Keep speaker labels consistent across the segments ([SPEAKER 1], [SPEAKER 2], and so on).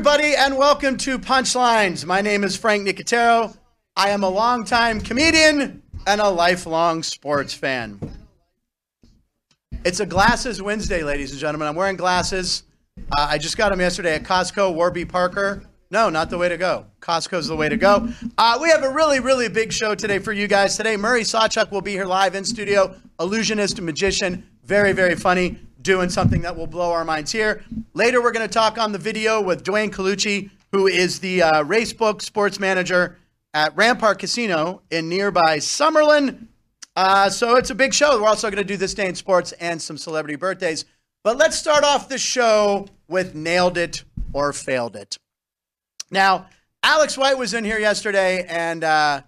[SPEAKER 1] everybody, and welcome to Punchlines. My name is Frank Nicotero. I am a longtime comedian and a lifelong sports fan. It's a glasses Wednesday, ladies and gentlemen. I'm wearing glasses. Uh, I just got them yesterday at Costco, Warby Parker. No, not the way to go. Costco's the way to go. Uh, we have a really, really big show today for you guys. Today, Murray SawChuck will be here live in studio, illusionist magician. Very, very funny doing something that will blow our minds here. Later, we're going to talk on the video with Duane Colucci, who is the uh, racebook sports manager at Rampart Casino in nearby Summerlin. Uh, so it's a big show. We're also going to do this day in sports and some celebrity birthdays. But let's start off the show with nailed it or failed it. Now, Alex White was in here yesterday, and uh,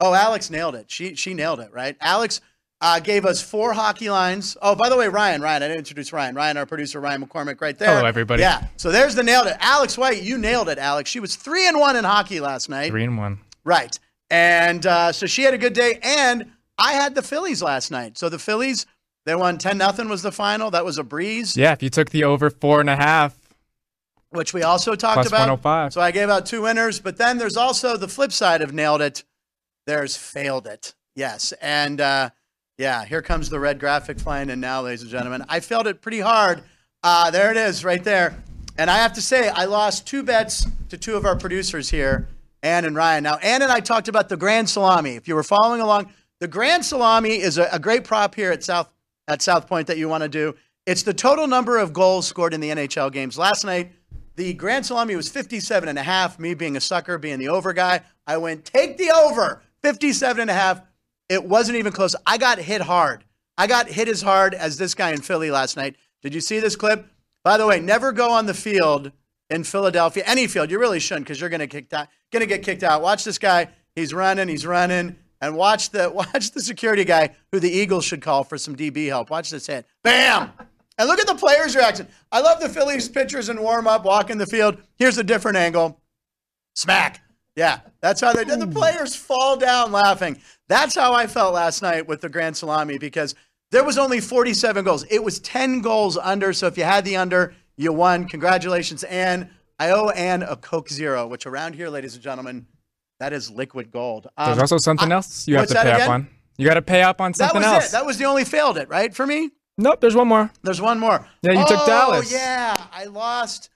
[SPEAKER 1] oh, Alex nailed it. She she nailed it, right? Alex uh, gave us four hockey lines. Oh, by the way, Ryan, Ryan, I didn't introduce Ryan. Ryan, our producer, Ryan McCormick, right there.
[SPEAKER 2] Hello, everybody.
[SPEAKER 1] Yeah. So there's the nailed it. Alex White, you nailed it, Alex. She was three and one in hockey last night.
[SPEAKER 2] Three and one.
[SPEAKER 1] Right. And uh, so she had a good day. And I had the Phillies last night. So the Phillies, they won 10 nothing was the final. That was a breeze.
[SPEAKER 2] Yeah, if you took the over four and a half,
[SPEAKER 1] which we also talked
[SPEAKER 2] Plus
[SPEAKER 1] about.
[SPEAKER 2] 105.
[SPEAKER 1] So I gave out two winners, but then there's also the flip side of nailed it. There's failed it. Yes. And uh, yeah, here comes the red graphic flying in now, ladies and gentlemen. I felt it pretty hard. Uh, there it is right there. And I have to say, I lost two bets to two of our producers here, Ann and Ryan. Now, Ann and I talked about the Grand Salami. If you were following along, the Grand Salami is a, a great prop here at South at South Point that you want to do. It's the total number of goals scored in the NHL games. Last night, the Grand Salami was 57 and a half. Me being a sucker, being the over guy, I went, take the over, 57 and a half. It wasn't even close. I got hit hard. I got hit as hard as this guy in Philly last night. Did you see this clip? By the way, never go on the field in Philadelphia, any field. You really shouldn't because you're going to kick out, going to get kicked out. Watch this guy. He's running. He's running. And watch the watch the security guy who the Eagles should call for some DB help. Watch this hit. Bam! And look at the players' reaction. I love the Phillies pitchers in warm up, walking the field. Here's a different angle. Smack. Yeah, that's how they did. The players fall down laughing. That's how I felt last night with the Grand Salami because there was only 47 goals. It was 10 goals under. So if you had the under, you won. Congratulations, Ann. I owe Ann a Coke Zero, which around here, ladies and gentlemen, that is liquid gold. Um,
[SPEAKER 2] there's also something
[SPEAKER 1] I-
[SPEAKER 2] else you have to pay up on. You got to pay up on something That
[SPEAKER 1] was
[SPEAKER 2] else.
[SPEAKER 1] it. That was the only failed it, right? For me?
[SPEAKER 2] nope, there's one more.
[SPEAKER 1] There's one more.
[SPEAKER 2] Yeah, you took Dallas.
[SPEAKER 1] Oh,
[SPEAKER 2] Dallas.
[SPEAKER 1] Yeah, I lost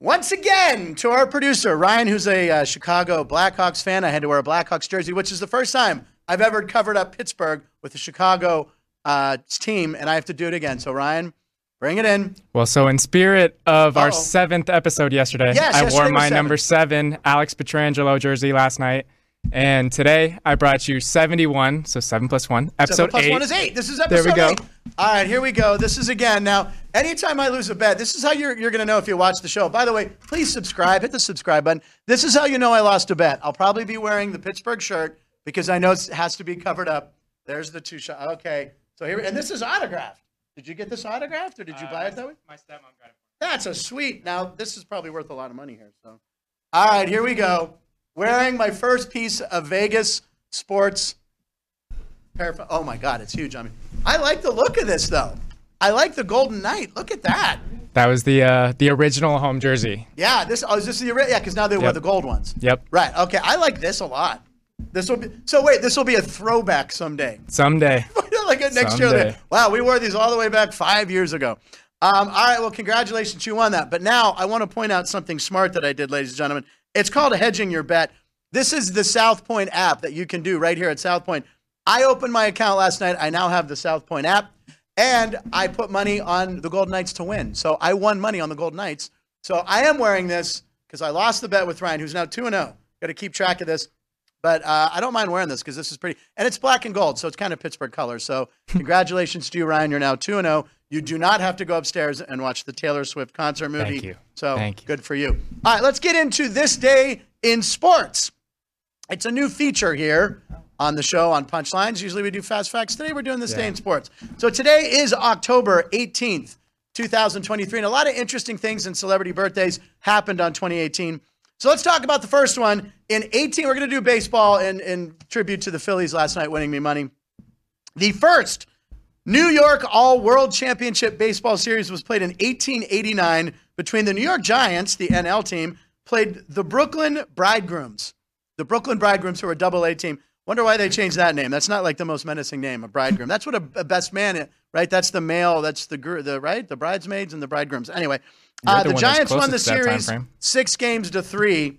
[SPEAKER 1] once again to our producer Ryan, who's a uh, Chicago Blackhawks fan. I had to wear a Blackhawks jersey, which is the first time I've ever covered up Pittsburgh with a Chicago uh, team, and I have to do it again. So Ryan, bring it in.
[SPEAKER 2] Well, so in spirit of our
[SPEAKER 1] Uh-oh.
[SPEAKER 2] seventh episode yesterday,
[SPEAKER 1] Yes,
[SPEAKER 2] I
[SPEAKER 1] yesterday
[SPEAKER 2] wore my
[SPEAKER 1] seven.
[SPEAKER 2] number seven Alex Pietrangelo jersey last night. And today I brought you 71, so seven plus one, episode
[SPEAKER 1] Seven plus
[SPEAKER 2] eight.
[SPEAKER 1] one is eight. This is episode There we
[SPEAKER 2] go.
[SPEAKER 1] eight. All right, here we go. This is again now. Anytime I lose a bet, this is how you're you're gonna know if you watch the show. By the way, please subscribe. Hit the subscribe button. This is how you know I lost a bet. I'll probably be wearing the Pittsburgh shirt because I know it has to be covered up. There's the two shot. Okay, so here and this is autographed. Did you get this autographed or did you uh, buy it that way?
[SPEAKER 2] My stepmom got it.
[SPEAKER 1] That's a sweet. Now this is probably worth a lot of money here. So, all right, here we go. Wearing my first piece of Vegas sports Oh my God, it's huge I mean, I like the look of this though. I like the Golden Knight. Look at that.
[SPEAKER 2] That was the uh, the original home jersey.
[SPEAKER 1] Yeah, this. Oh, is this the ori- yeah? Because now they wear the gold ones.
[SPEAKER 2] Yep.
[SPEAKER 1] Right. Okay. I like this a lot. This will be. So wait, this will be a throwback someday.
[SPEAKER 2] Someday.
[SPEAKER 1] like next year.
[SPEAKER 2] Someday.
[SPEAKER 1] they- Wow, we wore these all the way back five years ago. Um, all right, well, congratulations, you won that. But now I want to point out something smart that I did, ladies and gentlemen. It's called hedging your bet. This is the South Point app that you can do right here at South Point. I opened my account last night. I now have the South Point app, and I put money on the Golden Knights to win. So I won money on the Golden Knights. So I am wearing this because I lost the bet with Ryan, who's now two and zero. Got to keep track of this. But uh, I don't mind wearing this because this is pretty, and it's black and gold, so it's kind of Pittsburgh color. So congratulations to you, Ryan. You're now two and zero. You do not have to go upstairs and watch the Taylor Swift concert movie.
[SPEAKER 2] Thank you.
[SPEAKER 1] So
[SPEAKER 2] Thank you.
[SPEAKER 1] good for you. All right, let's get into this day in sports. It's a new feature here on the show on Punchlines. Usually we do fast facts. Today we're doing this day in sports. So today is October 18th, 2023, and a lot of interesting things and celebrity birthdays happened on 2018. So let's talk about the first one. In 18, we're going to do baseball in, in tribute to the Phillies last night winning me money. The first New York All World Championship Baseball Series was played in 1889 between the New York Giants, the NL team, played the Brooklyn Bridegrooms. The Brooklyn Bridegrooms, who are a double A team. Wonder why they changed that name. That's not like the most menacing name, a bridegroom. That's what a, a best man, is, right? That's the male. That's the the right, the bridesmaids and the bridegrooms. Anyway, uh,
[SPEAKER 2] the
[SPEAKER 1] the, Giants won the
[SPEAKER 2] closest to that time
[SPEAKER 1] series six games to three,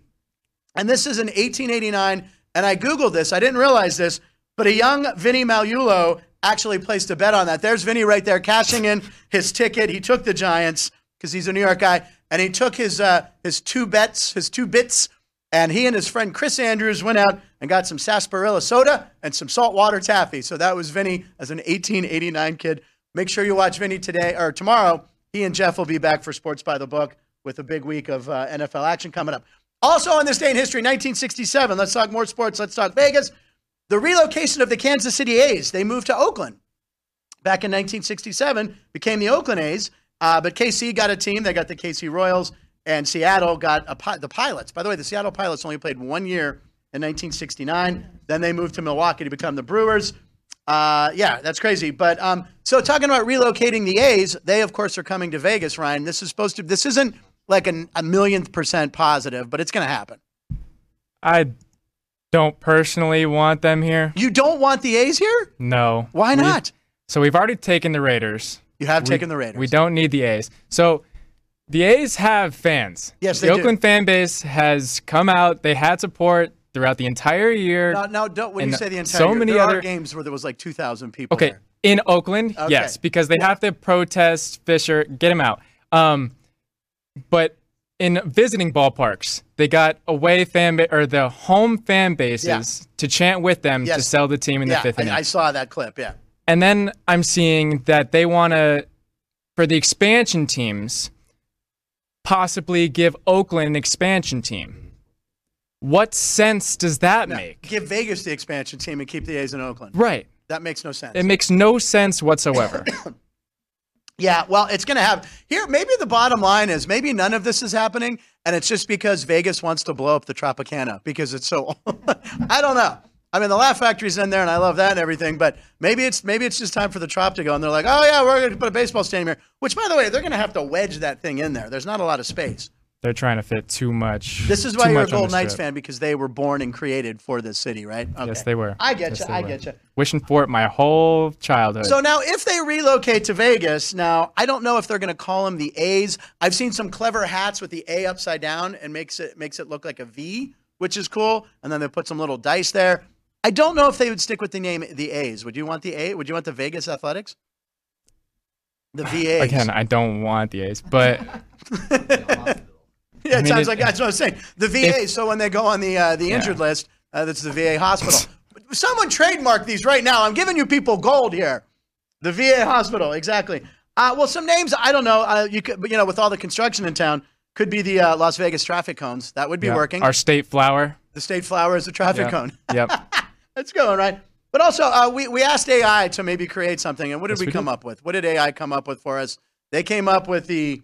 [SPEAKER 1] and this is in 1889. And I googled this. I didn't realize this, but a young Vinny Magliulo actually placed a bet on that. There's Vinny right there cashing in his ticket. He took the Giants because he's a New York guy, and he took his uh, his two bets, his two bits, and he and his friend Chris Andrews went out and got some sarsaparilla soda and some saltwater taffy. So that was Vinny as an 1889 kid. Make sure you watch Vinny today or tomorrow. He and Jeff will be back for Sports by the Book with a big week of uh, NFL action coming up. Also on this day in history, 1967. Let's talk more sports. Let's talk Vegas. The relocation of the Kansas City A's. They moved to Oakland back in 1967, became the Oakland A's. Uh, but KC got a team. They got the KC Royals, and Seattle got a, the Pilots. By the way, the Seattle Pilots only played one year in 1969. Then they moved to Milwaukee to become the Brewers. Uh, yeah, that's crazy. But um, so talking about relocating the A's, they of course are coming to Vegas. Ryan, this is supposed to. This isn't like an, a millionth percent positive, but it's going to happen.
[SPEAKER 2] I don't personally want them here.
[SPEAKER 1] You don't want the A's here?
[SPEAKER 2] No.
[SPEAKER 1] Why
[SPEAKER 2] We-
[SPEAKER 1] not?
[SPEAKER 2] so we've already taken the Raiders.
[SPEAKER 1] You have
[SPEAKER 2] We-
[SPEAKER 1] taken the Raiders.
[SPEAKER 2] We don't need the A's. So the A's have fans.
[SPEAKER 1] Yes,
[SPEAKER 2] the
[SPEAKER 1] do.
[SPEAKER 2] Oakland fan base has come out. They had support throughout the entire year.
[SPEAKER 1] Now, now don't, when
[SPEAKER 2] And
[SPEAKER 1] you say the entire
[SPEAKER 2] so
[SPEAKER 1] year,
[SPEAKER 2] many
[SPEAKER 1] there
[SPEAKER 2] other-
[SPEAKER 1] games where there was like 2,000 people
[SPEAKER 2] Okay,
[SPEAKER 1] there.
[SPEAKER 2] in Oakland,
[SPEAKER 1] Okay.
[SPEAKER 2] yes, because they have to protest Fisher, get him out. Um, but in visiting ballparks, they got away fan ba- or the home fan bases to chant with them to sell the team in
[SPEAKER 1] Yeah,
[SPEAKER 2] the fifth inning.
[SPEAKER 1] I, I saw that clip, yeah.
[SPEAKER 2] And then I'm seeing that they want to, for the expansion teams, possibly give Oakland an expansion team. What sense does that make?
[SPEAKER 1] Give Vegas the expansion team and keep the A's in Oakland.
[SPEAKER 2] Right.
[SPEAKER 1] That makes no sense.
[SPEAKER 2] It makes no sense whatsoever.
[SPEAKER 1] Yeah, well, it's going to have here. Maybe the bottom line is maybe none of this is happening, and it's just because Vegas wants to blow up the Tropicana because it's so. I don't know. I mean, the Laugh Factory's in there, and I love that and everything. But maybe it's maybe it's just time for the Trop to go, and they're like, oh yeah, we're going to put a baseball stadium here. Which, by the way, they're going to have to wedge that thing in there. There's not a lot of space.
[SPEAKER 2] They're trying to fit too much.
[SPEAKER 1] This is why you're a Golden Knights fan because they were born and created for this city, right? Okay.
[SPEAKER 2] Yes, they were.
[SPEAKER 1] I get
[SPEAKER 2] Yes,
[SPEAKER 1] you. I
[SPEAKER 2] were.
[SPEAKER 1] get you.
[SPEAKER 2] Wishing for it my whole childhood.
[SPEAKER 1] So now, if they relocate to Vegas, now I don't know if they're going to call them the A's. I've seen some clever hats with the A upside down and makes it makes it look like a V, which is cool. And then they put some little dice there. I don't know if they would stick with the name the A's. Would you want the A? Would you want the Vegas Athletics? The VAs.
[SPEAKER 2] Again, I don't want the A's, but
[SPEAKER 1] yeah, it
[SPEAKER 2] I mean,
[SPEAKER 1] sounds
[SPEAKER 2] it-
[SPEAKER 1] like that's what I'm saying. The VAs. so when they go on the uh, the
[SPEAKER 2] Yeah.
[SPEAKER 1] injured list, uh, that's the VA hospital. Someone trademark these right now. I'm giving you people gold here. The VA hospital, exactly. Uh, well, some names I don't know. Uh, you could, but, you know, with all the construction in town, could be the uh, Las Vegas traffic cones. That would be
[SPEAKER 2] yeah,
[SPEAKER 1] working.
[SPEAKER 2] Our state flower.
[SPEAKER 1] the state flower is a traffic
[SPEAKER 2] Yeah.
[SPEAKER 1] cone.
[SPEAKER 2] Yep.
[SPEAKER 1] That's going right. But also, uh, we we asked AI to maybe create something, and what did
[SPEAKER 2] Yes,
[SPEAKER 1] we,
[SPEAKER 2] we
[SPEAKER 1] come
[SPEAKER 2] did.
[SPEAKER 1] up with? What did AI come up with for us? They came up with the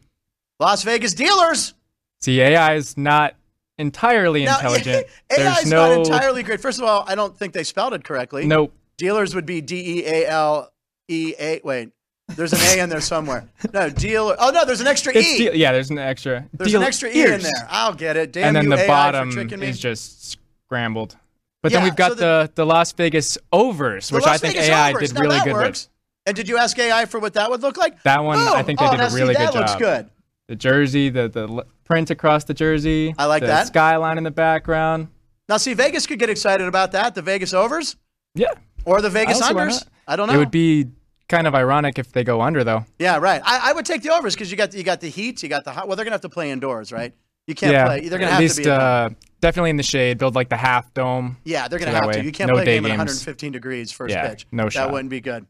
[SPEAKER 1] Las Vegas dealers.
[SPEAKER 2] See, AI is not entirely
[SPEAKER 1] Now,
[SPEAKER 2] intelligent.
[SPEAKER 1] AI is
[SPEAKER 2] no
[SPEAKER 1] not entirely great. First of all, I don't think they spelled it correctly.
[SPEAKER 2] no.
[SPEAKER 1] Dealers would be D E A L E A. Wait, there's an A in there somewhere. No, dealer. Oh no, there's an extra
[SPEAKER 2] It's
[SPEAKER 1] E.
[SPEAKER 2] deal- yeah, there's an extra.
[SPEAKER 1] there's
[SPEAKER 2] deal-
[SPEAKER 1] an extra E in there. I'll get it. Damn
[SPEAKER 2] and then
[SPEAKER 1] you
[SPEAKER 2] the
[SPEAKER 1] AI
[SPEAKER 2] bottom is just scrambled. But
[SPEAKER 1] Yeah,
[SPEAKER 2] then we've got
[SPEAKER 1] so the-
[SPEAKER 2] the, the Las Vegas overs, which
[SPEAKER 1] Las
[SPEAKER 2] I think
[SPEAKER 1] Vegas
[SPEAKER 2] AI
[SPEAKER 1] overs.
[SPEAKER 2] did
[SPEAKER 1] Now,
[SPEAKER 2] really good
[SPEAKER 1] works.
[SPEAKER 2] with.
[SPEAKER 1] And did you ask AI for what that would look like?
[SPEAKER 2] That one, I think they
[SPEAKER 1] oh,
[SPEAKER 2] did a
[SPEAKER 1] see,
[SPEAKER 2] really
[SPEAKER 1] that
[SPEAKER 2] good
[SPEAKER 1] looks
[SPEAKER 2] job.
[SPEAKER 1] good.
[SPEAKER 2] The jersey, the the print across the jersey.
[SPEAKER 1] I like
[SPEAKER 2] the
[SPEAKER 1] that.
[SPEAKER 2] skyline in the background.
[SPEAKER 1] Now, see, Vegas could get excited about that. The Vegas overs
[SPEAKER 2] Yeah,
[SPEAKER 1] or the Vegas
[SPEAKER 2] see why
[SPEAKER 1] unders. I don't know.
[SPEAKER 2] it would be kind of ironic if they go under though.
[SPEAKER 1] Yeah, right. I, I would take the overs because you got you got the heat, you got the hot. Well, they're gonna have to play indoors, right? You can't
[SPEAKER 2] yeah,
[SPEAKER 1] play. They're gonna
[SPEAKER 2] at
[SPEAKER 1] have
[SPEAKER 2] least
[SPEAKER 1] to be.
[SPEAKER 2] uh, definitely in the shade. Build like the half dome.
[SPEAKER 1] Yeah, they're going to
[SPEAKER 2] So
[SPEAKER 1] have to. You can't
[SPEAKER 2] no
[SPEAKER 1] play a game at 115 degrees first
[SPEAKER 2] Yeah,
[SPEAKER 1] pitch.
[SPEAKER 2] no
[SPEAKER 1] That wouldn't be good.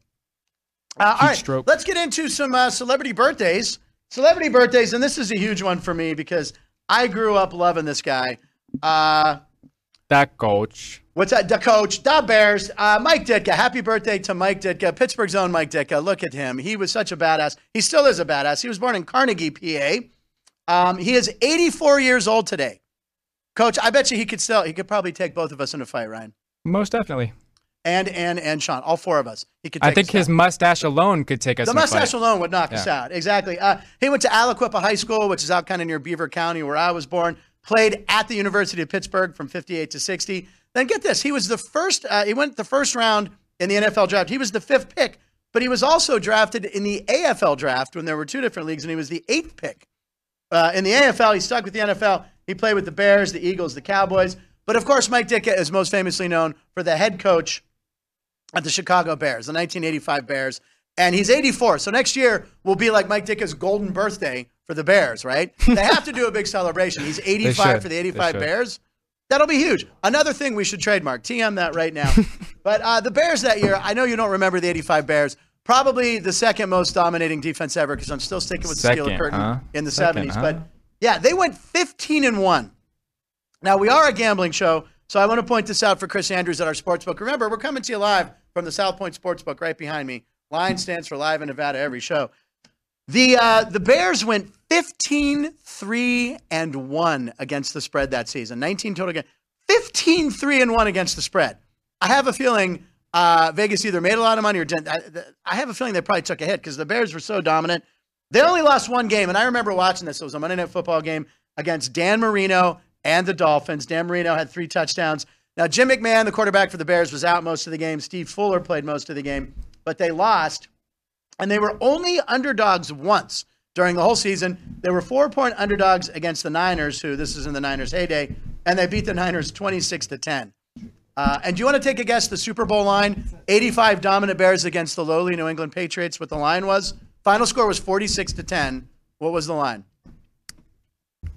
[SPEAKER 1] Uh, all right,
[SPEAKER 2] stroke.
[SPEAKER 1] let's get into some uh, celebrity birthdays. Celebrity birthdays, and this is a huge one for me because I grew up loving this guy. Uh,
[SPEAKER 2] That coach.
[SPEAKER 1] what's that? The coach, the Bears, uh, Mike Ditka. Happy birthday to Mike Ditka, Pittsburgh's own Mike Ditka. Look at him. He was such a badass. He still is a badass. He was born in Carnegie, PA. Um, he is 84 years old today. Coach, I bet you he could still, he could probably take both of us in a fight, Ryan.
[SPEAKER 2] Most definitely.
[SPEAKER 1] and Ann and Sean, all four of us. He could.
[SPEAKER 2] I think his
[SPEAKER 1] down.
[SPEAKER 2] mustache alone could take us.
[SPEAKER 1] the
[SPEAKER 2] in a
[SPEAKER 1] mustache
[SPEAKER 2] fight.
[SPEAKER 1] alone would knock us out. Exactly. Uh, he went to Aliquippa High School, which is out kind of near Beaver County, where I was born. Played at the University of Pittsburgh from 58 to 60. Then get this, he was the first. Uh, he went the first round in the NFL draft. He was the fifth pick, but he was also drafted in the AFL draft when there were two different leagues, and he was the eighth pick. Uh, in the AFL, he stuck with the NFL. He played with the Bears, the Eagles, the Cowboys. But of course, Mike Ditka is most famously known for the head coach at the Chicago Bears, the 1985 Bears. And he's 84. So next year will be like Mike Ditka's golden birthday for the Bears, right? They have to do a big celebration. He's 85 for the 85. Bears. That'll be huge. Another thing we should trademark. TM that right now. but uh, the Bears that year, I know you don't remember the 85 Bears. Probably the second most dominating defense ever because I'm still sticking with the Steel Curtain
[SPEAKER 2] huh?
[SPEAKER 1] in the
[SPEAKER 2] Second,
[SPEAKER 1] 70s.
[SPEAKER 2] huh?
[SPEAKER 1] But yeah, they went 15 and 1. Now, we are a gambling show, so I want to point this out for Chris Andrews at our sportsbook. Remember, we're coming to you live from the South Point Sportsbook right behind me. Line stands for live in Nevada every show. The uh, the Bears went 15 3 and 1 against the spread that season. 19 total games. 15 3 and 1 against the spread. I have a feeling uh, Vegas either made a lot of money or didn't. I, I have a feeling they probably took a hit because the Bears were so dominant. They only lost one game, and I remember watching this. It was a Monday Night Football game against Dan Marino and the Dolphins. Dan Marino had three touchdowns. Now, Jim McMahon, the quarterback for the Bears, was out most of the game. Steve Fuller played most of the game, but they lost, and they were only underdogs once during the whole season. They were four point underdogs against the Niners, who this is in the Niners' heyday, and they beat the Niners 26 to 10. Uh, and do you want to take a guess? The Super Bowl line 85 dominant Bears against the lowly New England Patriots, what the line was? Final score was 46 to 10. What was the line?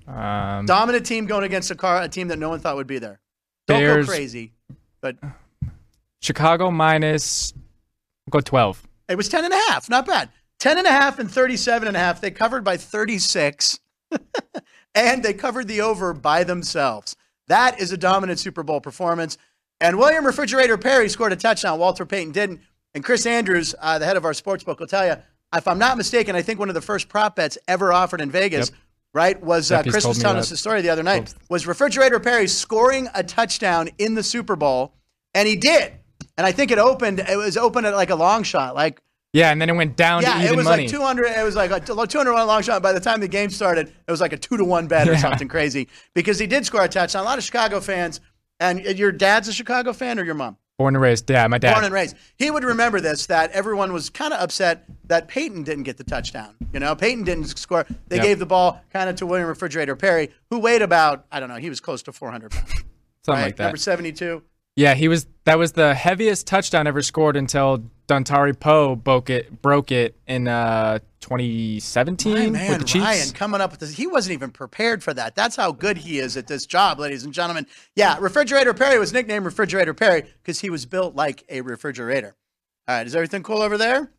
[SPEAKER 2] Um,
[SPEAKER 1] Dominant team going against a car, a team that no one thought would be there. Don't
[SPEAKER 2] Bears-
[SPEAKER 1] go crazy, but
[SPEAKER 2] Chicago minus. Go twelve.
[SPEAKER 1] it was 10 and a half. Not bad. 10 and a half and 37 and a half. They covered by 36, and they covered the over by themselves. That is a dominant Super Bowl performance. And William Refrigerator Perry scored a touchdown. Walter Payton didn't. And Chris Andrews, uh, the head of our sports book, will tell you, if I'm not mistaken, I think one of the first prop bets ever offered in Vegas,
[SPEAKER 2] Yep.
[SPEAKER 1] right, was uh, Chris was telling us the story the other night, was Refrigerator Perry scoring a touchdown in the Super Bowl, and he did. And I think it opened, it was open at like a long shot, like
[SPEAKER 2] Yeah, and then it went down
[SPEAKER 1] yeah,
[SPEAKER 2] to even
[SPEAKER 1] it was
[SPEAKER 2] money.
[SPEAKER 1] like 200. It was like a 201 long shot. By the time the game started, it was like a two to one bet or
[SPEAKER 2] Yeah.
[SPEAKER 1] something crazy because he did score a touchdown. A lot of Chicago fans, and your dad's a Chicago fan or your mom?
[SPEAKER 2] Born and raised. Yeah, my dad.
[SPEAKER 1] Born and raised. He would remember this that everyone was kind of upset that Payton didn't get the touchdown. You know, Payton didn't score. They
[SPEAKER 2] Yep.
[SPEAKER 1] gave the ball kind of to William Refrigerator Perry, who weighed about, I don't know, he was close to 400 pounds.
[SPEAKER 2] Something
[SPEAKER 1] right?
[SPEAKER 2] like that.
[SPEAKER 1] Number 72.
[SPEAKER 2] Yeah, he was. That was the heaviest touchdown ever scored until Dontari Poe broke it. Broke it in uh, 2017
[SPEAKER 1] My
[SPEAKER 2] with the Chiefs.
[SPEAKER 1] Ryan coming up with this. He wasn't even prepared for that. That's how good he is at this job, ladies and gentlemen. Yeah, Refrigerator Perry was nicknamed Refrigerator Perry because he was built like a refrigerator. All right, is everything cool over there?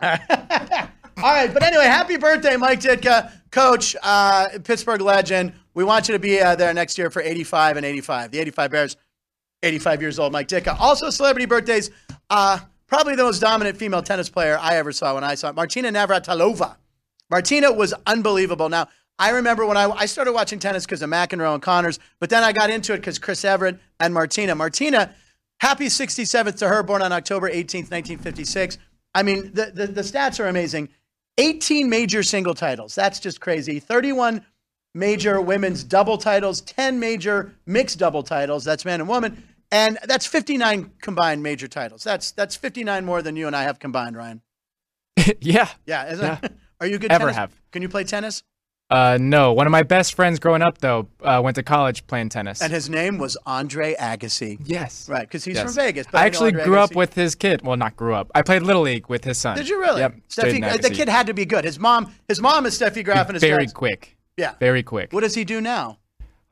[SPEAKER 1] All right, All right, but anyway, happy birthday, Mike Ditka, coach, uh, Pittsburgh legend. We want you to be uh, there next year for 85 and 85. The 85 Bears, 85 years old, Mike Ditka. Also, celebrity birthdays. Uh, probably the most dominant female tennis player I ever saw when I saw it, Martina Navratilova. Martina was unbelievable. Now, I remember when I, I started watching tennis because of McEnroe and Connors, but then I got into it because Chris Evert and Martina. Martina, happy 67th to her, born on October 18th, 1956. I mean, the, the, the stats are amazing. 18 major single titles. That's just crazy. 31 major women's double titles, 10 major mixed double titles. That's man and woman. And that's 59 combined major titles. That's that's 59 more than you and I have combined, Ryan.
[SPEAKER 2] yeah.
[SPEAKER 1] Yeah, isn't
[SPEAKER 2] Yeah.
[SPEAKER 1] it? Are you good
[SPEAKER 2] Ever
[SPEAKER 1] tennis-
[SPEAKER 2] have.
[SPEAKER 1] Can you play tennis?
[SPEAKER 2] Uh, no, one of my best friends growing up though uh, went to college playing tennis.
[SPEAKER 1] And his name was Andre Agassi.
[SPEAKER 2] yes.
[SPEAKER 1] Right, because he's
[SPEAKER 2] Yes.
[SPEAKER 1] from Vegas. but
[SPEAKER 2] I actually grew up with his kid. Well, not grew up. I played little league with his son.
[SPEAKER 1] Did you really?
[SPEAKER 2] Yep.
[SPEAKER 1] Steffi, the kid had to be good. His mom, his mom is Steffi Graf, and his
[SPEAKER 2] very
[SPEAKER 1] dad's-
[SPEAKER 2] quick.
[SPEAKER 1] Yeah.
[SPEAKER 2] Very quick.
[SPEAKER 1] What does he do now?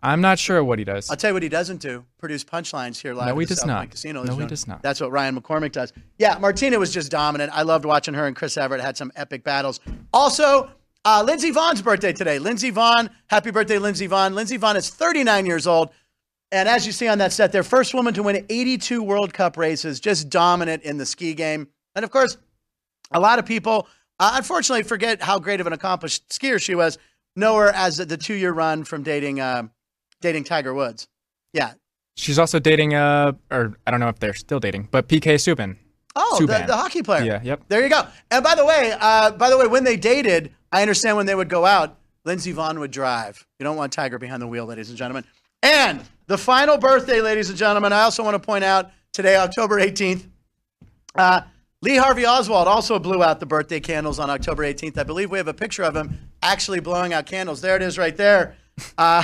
[SPEAKER 2] I'm not sure what he does.
[SPEAKER 1] I'll tell you what he doesn't do: produce punchlines here live.
[SPEAKER 2] No, he does
[SPEAKER 1] South
[SPEAKER 2] not.
[SPEAKER 1] Casino.
[SPEAKER 2] No, he does not.
[SPEAKER 1] That's what Ryan McCormick does. Yeah, Martina was just dominant. I loved watching her and Chris Evert had some epic battles. Also, uh, Lindsey Vonn's birthday today. Lindsey Vonn, happy birthday, Lindsey Vonn. Lindsey Vonn is 39 years old. And as you see on that set there, first woman to win 82 World Cup races, just dominant in the ski game. And of course, a lot of people, uh, unfortunately, forget how great of an accomplished skier she was. Know her as the two year run from dating uh, dating Tiger Woods. Yeah,
[SPEAKER 2] She's also dating, uh, or I don't know if they're still dating, but PK Subban.
[SPEAKER 1] Oh, the, the hockey player.
[SPEAKER 2] Yeah, yep.
[SPEAKER 1] There you go. And by the way, uh, by the way, when they dated, I understand when they would go out, Lindsey Vonn would drive. You don't want Tiger behind the wheel, ladies and gentlemen. And the final birthday, ladies and gentlemen, I also want to point out today, October 18th, uh, Lee Harvey Oswald also blew out the birthday candles on October 18th. I believe we have a picture of him actually blowing out candles. There it is right there. Uh,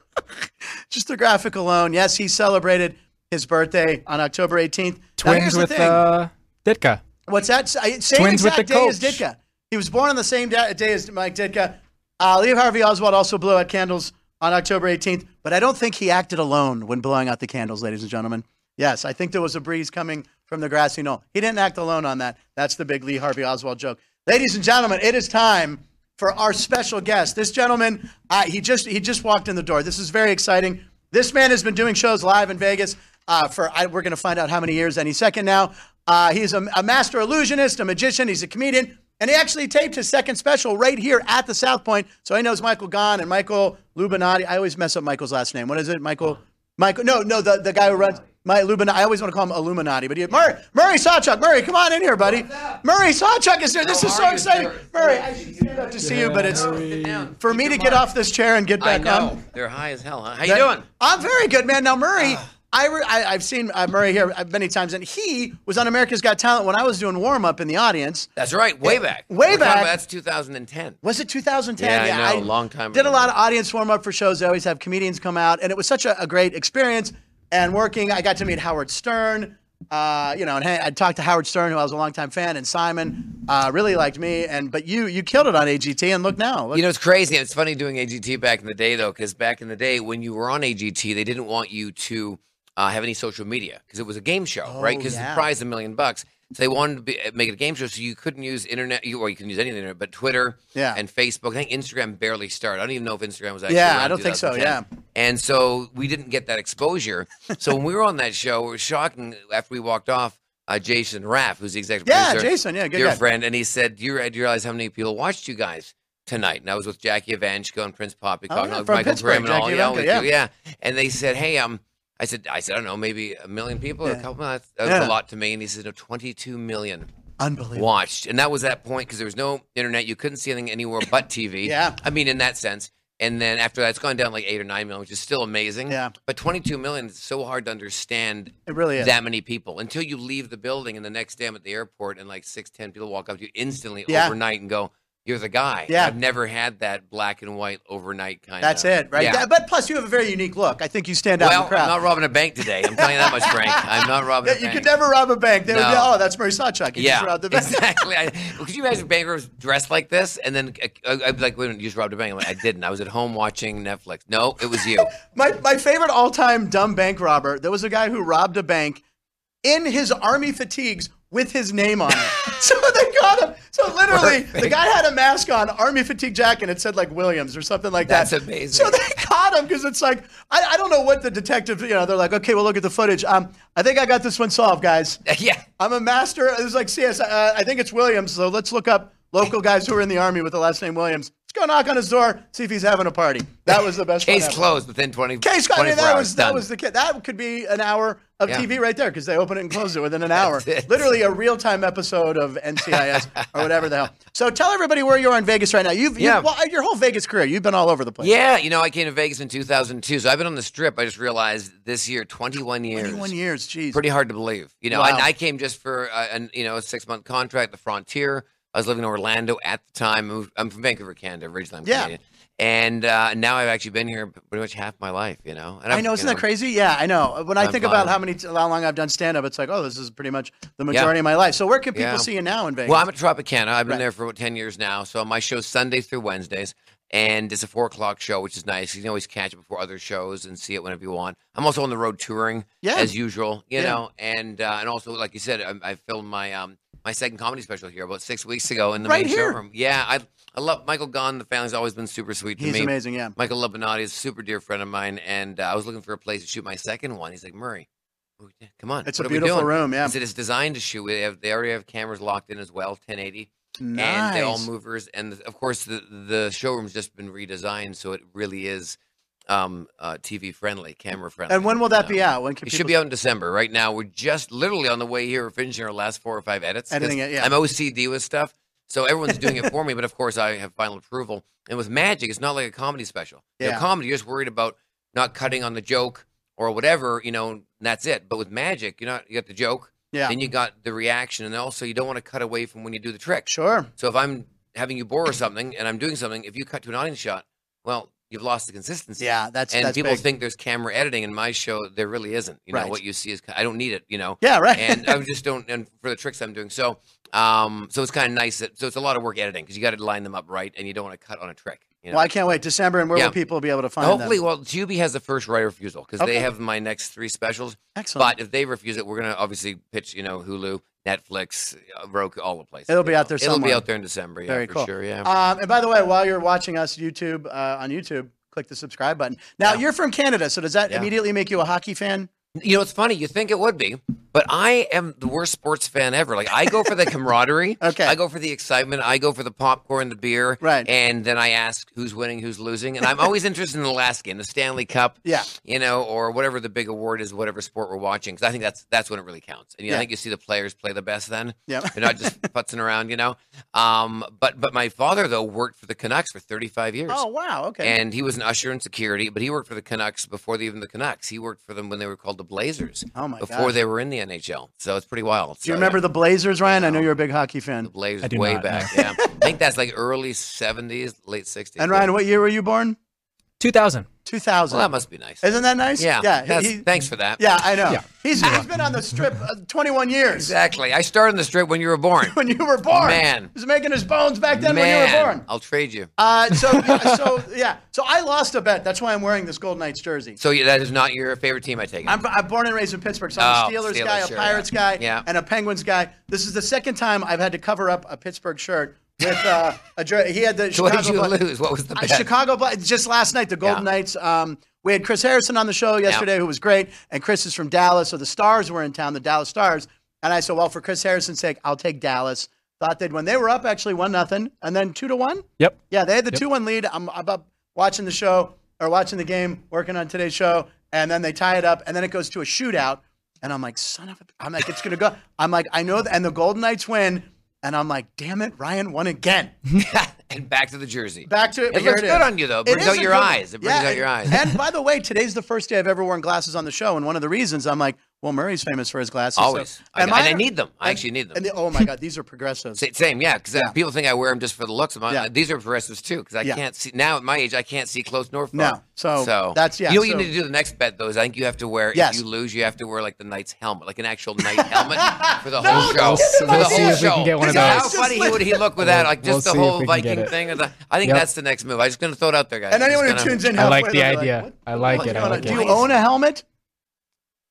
[SPEAKER 1] just the graphic alone. Yes, he celebrated his birthday on October 18th.
[SPEAKER 2] Twins with uh, Ditka.
[SPEAKER 1] What's that? Same
[SPEAKER 2] Twins with
[SPEAKER 1] exact
[SPEAKER 2] the
[SPEAKER 1] day as
[SPEAKER 2] coach.
[SPEAKER 1] Ditka. He was born on the same day as Mike Ditka. Uh, Lee Harvey Oswald also blew out candles on October 18th, but I don't think he acted alone when blowing out the candles, ladies and gentlemen. Yes, I think there was a breeze coming from the grassy knoll. He didn't act alone on that. That's the big Lee Harvey Oswald joke. Ladies and gentlemen, it is time for our special guest. This gentleman, uh, he just he just walked in the door. This is very exciting. This man has been doing shows live in Vegas uh, for I, we're going to find out how many years any second now. Uh, he's a, a master illusionist, a magician. He's a comedian, and he actually taped his second special right here at the South Point. So he knows Michael Gaughan and Michael Lubinati. I always mess up Michael's last name. What is it, Michael? Michael? No, no, the, the guy who runs my Illuminati. I always want to call him Illuminati, but he, Murray Murray SawChuck. Murray, come on in here, buddy. Murray SawChuck is here. This is so exciting. Murray, I should stand up to see you, but it's for me to get off this chair and get
[SPEAKER 3] I
[SPEAKER 1] back
[SPEAKER 3] know
[SPEAKER 1] on.
[SPEAKER 3] they're high as hell. Huh? How you doing?
[SPEAKER 1] I'm very good, man. Now Murray, I, re- I I've seen uh, Murray here uh, many times, and he was on America's Got Talent when I was doing warm up in the audience.
[SPEAKER 3] That's right, way back.
[SPEAKER 1] way
[SPEAKER 3] We're
[SPEAKER 1] back.
[SPEAKER 3] That's 2010.
[SPEAKER 1] Was it 2010?
[SPEAKER 3] Yeah, I know, a long time
[SPEAKER 1] Did a lot of audience warm up for shows. I always have comedians come out, and it was such a, a great experience. And working, I got to meet Howard Stern. Uh, you know, and hey, I talked to Howard Stern, who I was a longtime fan, and Simon uh, really liked me. And but you, you killed it on AGT, and look now. Look,
[SPEAKER 3] You know, it's crazy. It's funny doing AGT back in the day, though, because back in the day when you were on AGT, they didn't want you to uh, have any social media because it was a game show, right?
[SPEAKER 1] Oh,
[SPEAKER 3] Because
[SPEAKER 1] yeah.
[SPEAKER 3] the prize a million bucks. So they wanted to be, make it a game show, so you couldn't use internet, you, or you couldn't use any of the internet, but Twitter
[SPEAKER 1] Yeah.
[SPEAKER 3] and Facebook. I think Instagram barely started. I don't even know if Instagram was actually.
[SPEAKER 1] Yeah, I don't think so,
[SPEAKER 3] Yeah, And so we didn't get that exposure. so when we were on that show, it was shocking. After we walked off, uh, Jason Raff, who's the executive
[SPEAKER 1] Yeah,
[SPEAKER 3] producer,
[SPEAKER 1] Jason, yeah, good
[SPEAKER 3] dear
[SPEAKER 1] guy.
[SPEAKER 3] friend, and he said, "Do you, do you realize how many people watched you guys tonight?" And I was with Jackie Evanchiko and Prince Poppycock,
[SPEAKER 1] Oh, yeah,
[SPEAKER 3] and Michael
[SPEAKER 1] Pittsburgh,
[SPEAKER 3] Grimm and all.
[SPEAKER 1] Jackie
[SPEAKER 3] all
[SPEAKER 1] Evanchiko, yeah.
[SPEAKER 3] yeah. And they said, "Hey, um." I said, I said, I don't know, maybe a million people, or a couple. That's, that's
[SPEAKER 1] Yeah.
[SPEAKER 3] a lot to me. And he said, no, 22 million
[SPEAKER 1] unbelievable.
[SPEAKER 3] watched, and that was that point because there was no internet. You couldn't see anything anywhere but TV.
[SPEAKER 1] Yeah.
[SPEAKER 3] I mean, in that sense. And then after that, it's gone down like eight or nine million, which is still amazing.
[SPEAKER 1] Yeah.
[SPEAKER 3] But 22 million is so hard to understand
[SPEAKER 1] It really is.
[SPEAKER 3] that many people until you leave the building and the next day I'm at the airport and like six, ten people walk up to you instantly
[SPEAKER 1] Yeah.
[SPEAKER 3] overnight and go, You're the guy.
[SPEAKER 1] Yeah.
[SPEAKER 3] I've never had that black and white overnight kind
[SPEAKER 1] That's
[SPEAKER 3] of That's
[SPEAKER 1] it, right?
[SPEAKER 3] Yeah.
[SPEAKER 1] Yeah, But plus, you have a very unique look. I think you stand out in
[SPEAKER 3] well,
[SPEAKER 1] the crowd.
[SPEAKER 3] I'm not robbing a bank today. I'm telling you that much, Frank. I'm not robbing
[SPEAKER 1] Yeah,
[SPEAKER 3] a
[SPEAKER 1] you
[SPEAKER 3] bank.
[SPEAKER 1] could never rob a bank. They would be, oh, that's Murray SawChuck.
[SPEAKER 3] Yeah,
[SPEAKER 1] just robbed the bank.
[SPEAKER 3] exactly. I, could you imagine bankers dressed like this, and then uh, I'd be like, "Wait a minute, you just robbed a bank." I'm like, "I didn't. I was at home watching Netflix." No, it was you.
[SPEAKER 1] My, my favorite all time dumb bank robber, there was a guy who robbed a bank in his army fatigues with his name on it. so they got him. So literally, the guy had a mask on, army fatigue jacket, and it said like Williams or something like
[SPEAKER 3] That's
[SPEAKER 1] that.
[SPEAKER 3] That's amazing.
[SPEAKER 1] So they caught him because it's like, I, I don't know what the detective, you know, they're like, okay, well, look at the footage. Um, I think I got this one solved, guys.
[SPEAKER 3] yeah.
[SPEAKER 1] I'm a master. It was like CS. Uh, I think it's Williams. So let's look up local guys who are in the army with the last name Williams. Go knock on his door, see if he's having a party. That was the best.
[SPEAKER 3] Case closed within 20.
[SPEAKER 1] Case. I mean, that was that was the kid. That could be an hour of
[SPEAKER 3] Yeah.
[SPEAKER 1] TV right there because they open it and close it within an hour. Literally a real time episode of NCIS or whatever the hell. So tell everybody where you are in Vegas right now. You've,
[SPEAKER 3] Yeah.
[SPEAKER 1] you've well, your whole Vegas career. You've been all over the place.
[SPEAKER 3] Yeah, you know, I came to Vegas in 2002, so I've been on the strip. I just realized this year, 21 years.
[SPEAKER 1] 21 years. Jeez.
[SPEAKER 3] Pretty hard to believe. You know,
[SPEAKER 1] Wow.
[SPEAKER 3] and I came just for uh, an you know a six month contract, the Frontier. I was living in Orlando at the time. I'm from Vancouver, Canada, originally. I'm
[SPEAKER 1] Yeah.
[SPEAKER 3] Canadian. And uh, now I've actually been here pretty much half my life. You know, and
[SPEAKER 1] I know, isn't that crazy? Yeah, I know. When I
[SPEAKER 3] Time
[SPEAKER 1] think about how many, how long I've done stand up, it's like, oh, this is pretty much the majority of my life. So where can people
[SPEAKER 3] Yeah.
[SPEAKER 1] see you now in Vegas?
[SPEAKER 3] Well, I'm at Tropicana. I've been
[SPEAKER 1] Right.
[SPEAKER 3] there for about 10 years now. So my show's Sundays through Wednesdays. And it's a four o'clock show, which is nice. You can always catch it before other shows and see it whenever you want. I'm also on the road touring,
[SPEAKER 1] Yeah.
[SPEAKER 3] as usual, you
[SPEAKER 1] Yeah.
[SPEAKER 3] know. And uh, and also, like you said, I, I filmed my um my second comedy special here about six weeks ago in the
[SPEAKER 1] Right
[SPEAKER 3] main
[SPEAKER 1] here.
[SPEAKER 3] showroom. Yeah, I I love Michael Gaughan. The family's always been super sweet to
[SPEAKER 1] He's
[SPEAKER 3] me.
[SPEAKER 1] amazing, yeah.
[SPEAKER 3] Michael Labinati is a super dear friend of mine, and uh, I was looking for a place to shoot my second one. He's like, Murray, come on.
[SPEAKER 1] It's
[SPEAKER 3] what
[SPEAKER 1] a
[SPEAKER 3] are we
[SPEAKER 1] beautiful
[SPEAKER 3] doing?"
[SPEAKER 1] room, yeah.
[SPEAKER 3] Said, it's designed to shoot. We have, they already have cameras locked in as well, 1080
[SPEAKER 1] Nice.
[SPEAKER 3] and they're all movers. And of course, the the showroom's just been redesigned, so it really is um, uh, TV friendly, camera friendly.
[SPEAKER 1] And when will that
[SPEAKER 3] you
[SPEAKER 1] be out? When can
[SPEAKER 3] It
[SPEAKER 1] people
[SPEAKER 3] should be out in December. Right now, we're just literally on the way here. Finishing our last four or five edits.
[SPEAKER 1] Editing it, yeah.
[SPEAKER 3] I'm OCD with stuff, so everyone's doing it for me. But of course, I have final approval. And with magic, it's not like a comedy special. You know,
[SPEAKER 1] Yeah.
[SPEAKER 3] comedy, you're just worried about not cutting on the joke or whatever, you know, and that's it. But with magic, you're not. You got the joke,
[SPEAKER 1] Yeah.
[SPEAKER 3] then you got the reaction, and also you don't want to cut away from when you do the trick.
[SPEAKER 1] Sure.
[SPEAKER 3] So if I'm having you borrow something and I'm doing something, if you cut to an audience shot, well, you've lost the consistency.
[SPEAKER 1] Yeah, that's
[SPEAKER 3] and
[SPEAKER 1] that's
[SPEAKER 3] people
[SPEAKER 1] big.
[SPEAKER 3] think there's camera editing in my show. There really isn't. You know
[SPEAKER 1] Right.
[SPEAKER 3] what you see is I don't need it. You know.
[SPEAKER 1] Yeah, right.
[SPEAKER 3] and I just don't. And for the tricks I'm doing, so um, so it's kind of nice. That, so it's a lot of work editing because you got to line them up right, and you don't want to cut on a trick. You know?
[SPEAKER 1] well, I can't wait. December, and where
[SPEAKER 3] Yeah.
[SPEAKER 1] will people be able to find
[SPEAKER 3] Hopefully,
[SPEAKER 1] them?
[SPEAKER 3] well, Tubi has the first right of refusal because
[SPEAKER 1] Okay.
[SPEAKER 3] they have my next three specials.
[SPEAKER 1] Excellent.
[SPEAKER 3] But if they refuse it, we're gonna obviously pitch. You know, Hulu, Netflix, uh, Roku, all the places.
[SPEAKER 1] It'll be out there
[SPEAKER 3] It'll be out there in December. Yeah,
[SPEAKER 1] Very
[SPEAKER 3] for
[SPEAKER 1] cool.
[SPEAKER 3] sure. Yeah.
[SPEAKER 1] Um, and by the way, while you're watching us YouTube uh, on YouTube, click the subscribe button. Now
[SPEAKER 3] Yeah.
[SPEAKER 1] you're from Canada, so does that
[SPEAKER 3] Yeah.
[SPEAKER 1] immediately make you a hockey fan?
[SPEAKER 3] You know, it's funny. You think it would be, but I am the worst sports fan ever. Like I go for the camaraderie.
[SPEAKER 1] Okay.
[SPEAKER 3] I go for the excitement. I go for the popcorn, the beer.
[SPEAKER 1] Right.
[SPEAKER 3] And then I ask who's winning, who's losing, and I'm always interested in the last game, the Stanley Cup.
[SPEAKER 1] Yeah.
[SPEAKER 3] You know, or whatever the big award is, whatever sport we're watching, because I think that's that's when it really counts. And you know,
[SPEAKER 1] Yeah.
[SPEAKER 3] I think you see the players play the best then.
[SPEAKER 1] Yeah.
[SPEAKER 3] They're not just putzing around. You know. Um. But but my father though worked for the Canucks for 35 years.
[SPEAKER 1] Oh wow. Okay.
[SPEAKER 3] And he was an usher in security, but he worked for the Canucks before they, even the Canucks. He worked for them when they were called the Blazers
[SPEAKER 1] oh my
[SPEAKER 3] before
[SPEAKER 1] god.
[SPEAKER 3] they were in the NHL. So it's pretty wild.
[SPEAKER 1] Do you remember the Blazers, Ryan? I know you're a big hockey
[SPEAKER 3] the
[SPEAKER 1] fan.
[SPEAKER 3] Blazers
[SPEAKER 2] I do
[SPEAKER 3] way
[SPEAKER 2] not,
[SPEAKER 3] back? Yeah, I think that's like early '70s, late '60s.
[SPEAKER 1] And Ryan, what year were you born?
[SPEAKER 2] 2000.
[SPEAKER 1] 2000.
[SPEAKER 3] well, that must be nice.
[SPEAKER 1] Isn't that nice?
[SPEAKER 3] yeah,
[SPEAKER 1] Yeah. he-
[SPEAKER 3] thanks for that.
[SPEAKER 1] yeah, I know.
[SPEAKER 2] Yeah.
[SPEAKER 1] He's, he's been on the strip uh, 21 years.
[SPEAKER 3] exactly. I started in the strip when you were born.
[SPEAKER 1] When you were born.
[SPEAKER 3] Man.
[SPEAKER 1] He was making his bones back then when you were born.
[SPEAKER 3] I'll trade you.
[SPEAKER 1] Uh, so, yeah, so, yeah. So I lost a bet. That's why I'm wearing this Golden Knights jersey.
[SPEAKER 3] So yeah, that is not your favorite team, I take it.
[SPEAKER 1] I'm, I'm born and raised in Pittsburgh, so I'm
[SPEAKER 3] Oh,
[SPEAKER 1] a Steelers,
[SPEAKER 3] Steelers,
[SPEAKER 1] guy, a Pirates
[SPEAKER 3] yeah.
[SPEAKER 1] guy,
[SPEAKER 3] Yeah.
[SPEAKER 1] and a Penguins guy. This is the second time I've had to cover up a Pittsburgh shirt with uh, a he had the
[SPEAKER 3] so what did you
[SPEAKER 1] Black-
[SPEAKER 3] lose? What was the
[SPEAKER 1] uh. Chicago Black. Just last night, the Golden
[SPEAKER 3] Yeah.
[SPEAKER 1] Knights. Um, we had Chris Harrison on the show yesterday, who was great, and Chris is from Dallas, so the Stars were in town, the Dallas Stars, and I said, well, for Chris Harrison's sake, I'll take Dallas. Thought they'd win. They were up actually one nothing, and then two to one.
[SPEAKER 2] Yep.
[SPEAKER 1] Yeah, they had the two one lead. I'm, I'm up watching the show or watching the game, working on today's show, and then they tie it up, and then it goes to a shootout, and I'm like, son of a, I'm like, it's gonna go. I'm like, I know, th- and the Golden Knights win, and I'm like, damn it, Ryan won again.
[SPEAKER 3] and back to the jersey.
[SPEAKER 1] Back to it.
[SPEAKER 3] It looks
[SPEAKER 1] it
[SPEAKER 3] good
[SPEAKER 1] is.
[SPEAKER 3] on you though. It brings out your
[SPEAKER 1] good-
[SPEAKER 3] eyes. It brings
[SPEAKER 1] yeah,
[SPEAKER 3] out your eyes.
[SPEAKER 1] And by the way, today's the first day I've ever worn glasses on the show, and one of the reasons I'm like, well, Murray's famous for his glasses. so-
[SPEAKER 3] Always. I-
[SPEAKER 1] and
[SPEAKER 3] and I need them. I
[SPEAKER 1] and-
[SPEAKER 3] actually need them.
[SPEAKER 1] And the, oh my god, these are progressives.
[SPEAKER 3] Same, yeah. Because uh,
[SPEAKER 1] Yeah.
[SPEAKER 3] people think I wear them just for the looks. Of
[SPEAKER 1] Yeah.
[SPEAKER 3] Uh, these are progressives too, because I
[SPEAKER 1] Yeah.
[SPEAKER 3] can't see now at my age. I can't see close nor far.
[SPEAKER 1] No. So,
[SPEAKER 3] so
[SPEAKER 1] that's- yeah,
[SPEAKER 3] You know
[SPEAKER 1] so-
[SPEAKER 3] you need to do the next bet though is I think you have to wear.
[SPEAKER 1] Yes.
[SPEAKER 3] If you lose, you have to wear like the knight's helmet, like an actual knight helmet for the
[SPEAKER 1] No,
[SPEAKER 3] whole
[SPEAKER 1] don't
[SPEAKER 3] show.
[SPEAKER 1] give him
[SPEAKER 3] For the whole
[SPEAKER 1] See if
[SPEAKER 2] we
[SPEAKER 3] show.
[SPEAKER 2] can get one of
[SPEAKER 1] those.
[SPEAKER 3] How funny would he look with that? Like
[SPEAKER 2] We'll
[SPEAKER 3] just the whole
[SPEAKER 2] we can get
[SPEAKER 3] Viking thing. Or the, I think
[SPEAKER 2] Yep.
[SPEAKER 3] that's the next move. I'm just gonna throw it out there, guys.
[SPEAKER 1] and anyone who tunes in,
[SPEAKER 2] I like the idea. I like it.
[SPEAKER 3] do
[SPEAKER 2] I
[SPEAKER 3] you
[SPEAKER 2] like
[SPEAKER 1] do you own a helmet?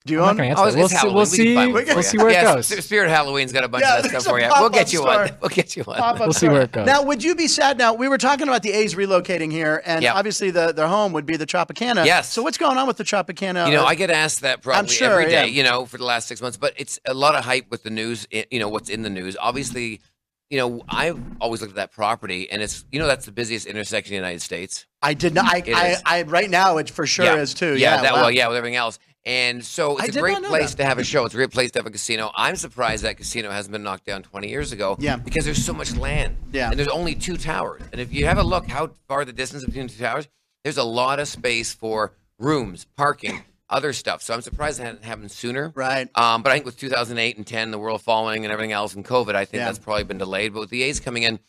[SPEAKER 1] Do you
[SPEAKER 2] I'm not
[SPEAKER 1] own?
[SPEAKER 2] gonna
[SPEAKER 3] Oh,
[SPEAKER 2] answer.
[SPEAKER 3] it's
[SPEAKER 2] We'll see, we'll see.
[SPEAKER 3] find
[SPEAKER 1] We
[SPEAKER 3] for
[SPEAKER 1] can-
[SPEAKER 2] We'll see where
[SPEAKER 3] yeah,
[SPEAKER 2] it goes.
[SPEAKER 3] Spirit Halloween's got a bunch
[SPEAKER 1] Yeah,
[SPEAKER 3] of that stuff for you. We'll get you
[SPEAKER 1] store.
[SPEAKER 3] one. We'll get you one.
[SPEAKER 1] Pop-up
[SPEAKER 2] We'll see where it goes.
[SPEAKER 1] Now, would you be sad? Now, we were talking about the A's relocating here, and
[SPEAKER 3] Yeah.
[SPEAKER 1] obviously the their home would be the Tropicana.
[SPEAKER 3] Yes.
[SPEAKER 1] So what's going on with the Tropicana?
[SPEAKER 3] You know, I get asked that probably
[SPEAKER 1] sure,
[SPEAKER 3] every day,
[SPEAKER 1] yeah.
[SPEAKER 3] you know, for the last six months, but it's a lot of hype with the news, you know, what's in the news. Obviously, you know, I've always looked at that property and it's, you know, that's the busiest intersection in the United States.
[SPEAKER 1] I did not. I, I. I, right now, it for sure
[SPEAKER 3] yeah.
[SPEAKER 1] is too.
[SPEAKER 3] Yeah,
[SPEAKER 1] Yeah.
[SPEAKER 3] that,
[SPEAKER 1] wow.
[SPEAKER 3] well, yeah, with everything else. And so it's
[SPEAKER 1] did
[SPEAKER 3] a great place
[SPEAKER 1] that.
[SPEAKER 3] to have a show. It's a great place to have a casino. I'm surprised that casino hasn't been knocked down 20 years ago.
[SPEAKER 1] Yeah.
[SPEAKER 3] Because there's so much land.
[SPEAKER 1] Yeah.
[SPEAKER 3] And there's only two towers. And if you have a look how far the distance between the two towers, there's a lot of space for rooms, parking, other stuff. So I'm surprised it hadn't happened sooner.
[SPEAKER 1] Right.
[SPEAKER 3] Um, but I think with 2008 and 10, the world falling and everything else, and COVID, I think
[SPEAKER 1] Yeah.
[SPEAKER 3] that's probably been delayed. But with the A's coming in,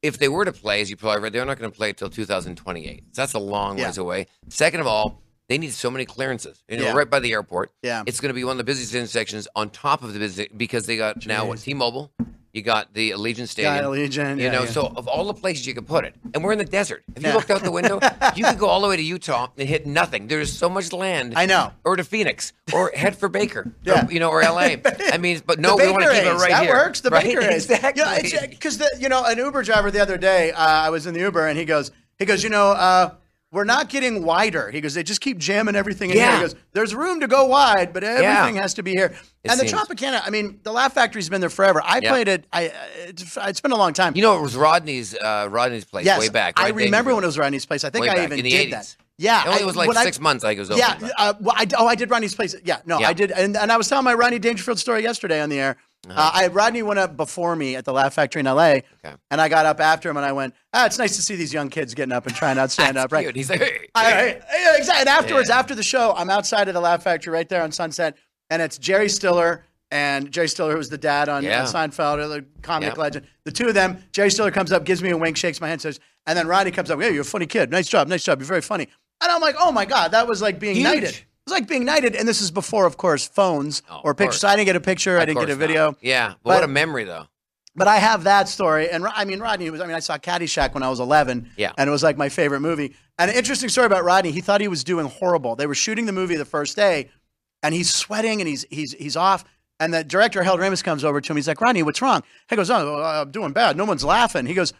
[SPEAKER 3] if they were to play, as you probably read, they're not going to play until 2028. So that's a long
[SPEAKER 1] Yeah.
[SPEAKER 3] ways away. Second of all, they need so many clearances. You know,
[SPEAKER 1] Yeah.
[SPEAKER 3] right by the airport.
[SPEAKER 1] Yeah.
[SPEAKER 3] It's going to be one of the busiest intersections on top of the busy because they got now what T-Mobile, you got the Allegiant Stadium.
[SPEAKER 1] Yeah, Allegiant,
[SPEAKER 3] You
[SPEAKER 1] yeah,
[SPEAKER 3] know,
[SPEAKER 1] yeah.
[SPEAKER 3] so of all the places you could put it, and we're in the desert. If you
[SPEAKER 1] Yeah.
[SPEAKER 3] looked out the window, you could go all the way to Utah and hit nothing. There's so much land.
[SPEAKER 1] I know.
[SPEAKER 3] Or to Phoenix, or head for Baker.
[SPEAKER 1] Yeah.
[SPEAKER 3] Or, you know, or LA. I mean, but no, we want to keep it right
[SPEAKER 1] that
[SPEAKER 3] here.
[SPEAKER 1] works. The
[SPEAKER 3] right?
[SPEAKER 1] Baker A's.
[SPEAKER 3] Exactly.
[SPEAKER 1] Yeah, because the you know an Uber driver the other day, uh, I was in the Uber and he goes, he goes, you know, uh, we're not getting wider. He goes, they just keep jamming everything in here. He goes, there's room to go wide, but everything has to be here.
[SPEAKER 3] It
[SPEAKER 1] and the Tropicana, I mean, the Laugh Factory's been there forever. I
[SPEAKER 3] Yeah.
[SPEAKER 1] played it. I it's, it's been a long time.
[SPEAKER 3] You know, it was Rodney's uh, Rodney's place
[SPEAKER 1] yes,
[SPEAKER 3] way back.
[SPEAKER 1] I remember when it was Rodney's place. I think I
[SPEAKER 3] back
[SPEAKER 1] even did
[SPEAKER 3] 80s.
[SPEAKER 1] that. Yeah,
[SPEAKER 3] It only
[SPEAKER 1] I-
[SPEAKER 3] was like
[SPEAKER 1] when I-
[SPEAKER 3] six months. I it was open.
[SPEAKER 1] Yeah, uh, well, I, oh, I did Rodney's place. Yeah, no,
[SPEAKER 3] Yeah.
[SPEAKER 1] I did, and, and I was telling my Rodney Dangerfield story yesterday on the air.
[SPEAKER 3] Uh-huh.
[SPEAKER 1] Uh, I Rodney went up before me at the Laugh Factory in L.A.
[SPEAKER 3] Okay.
[SPEAKER 1] and I got up after him, and I went, "Ah, it's nice to see these young kids getting up and trying out stand up." Right?
[SPEAKER 3] Cute. He's like, hey,
[SPEAKER 1] I, I- exactly. And afterwards,
[SPEAKER 3] Yeah.
[SPEAKER 1] after the show, I'm outside of the Laugh Factory right there on Sunset, and it's Jerry Stiller and Jerry Stiller, who was the dad on,
[SPEAKER 3] Yeah.
[SPEAKER 1] on Seinfeld, or the comic
[SPEAKER 3] Yeah.
[SPEAKER 1] legend. The two of them, Jerry Stiller comes up, gives me a wink, shakes my hand, says, and then Rodney comes up, "Hey, you're a funny kid. Nice job, nice job. You're very funny." And I'm like, "Oh my god, that was like being
[SPEAKER 3] Huge.
[SPEAKER 1] knighted." It was like being knighted, and this is before, of course, phones
[SPEAKER 3] Oh,
[SPEAKER 1] or pictures. So I didn't get a picture. I didn't get a
[SPEAKER 3] course not.
[SPEAKER 1] video.
[SPEAKER 3] Yeah, but,
[SPEAKER 1] But-
[SPEAKER 3] what a memory though.
[SPEAKER 1] But I have that story, and I mean Rodney was. I mean, I saw Caddyshack when I was 11,
[SPEAKER 3] Yeah.
[SPEAKER 1] and it was like my favorite movie. And an interesting story about Rodney: he thought he was doing horrible. They were shooting the movie the first day, and he's sweating and he's he's he's off. And the director Harold Ramis comes over to him. He's like, Rodney, what's wrong? He goes, Oh, I'm doing bad. No one's laughing. He goes,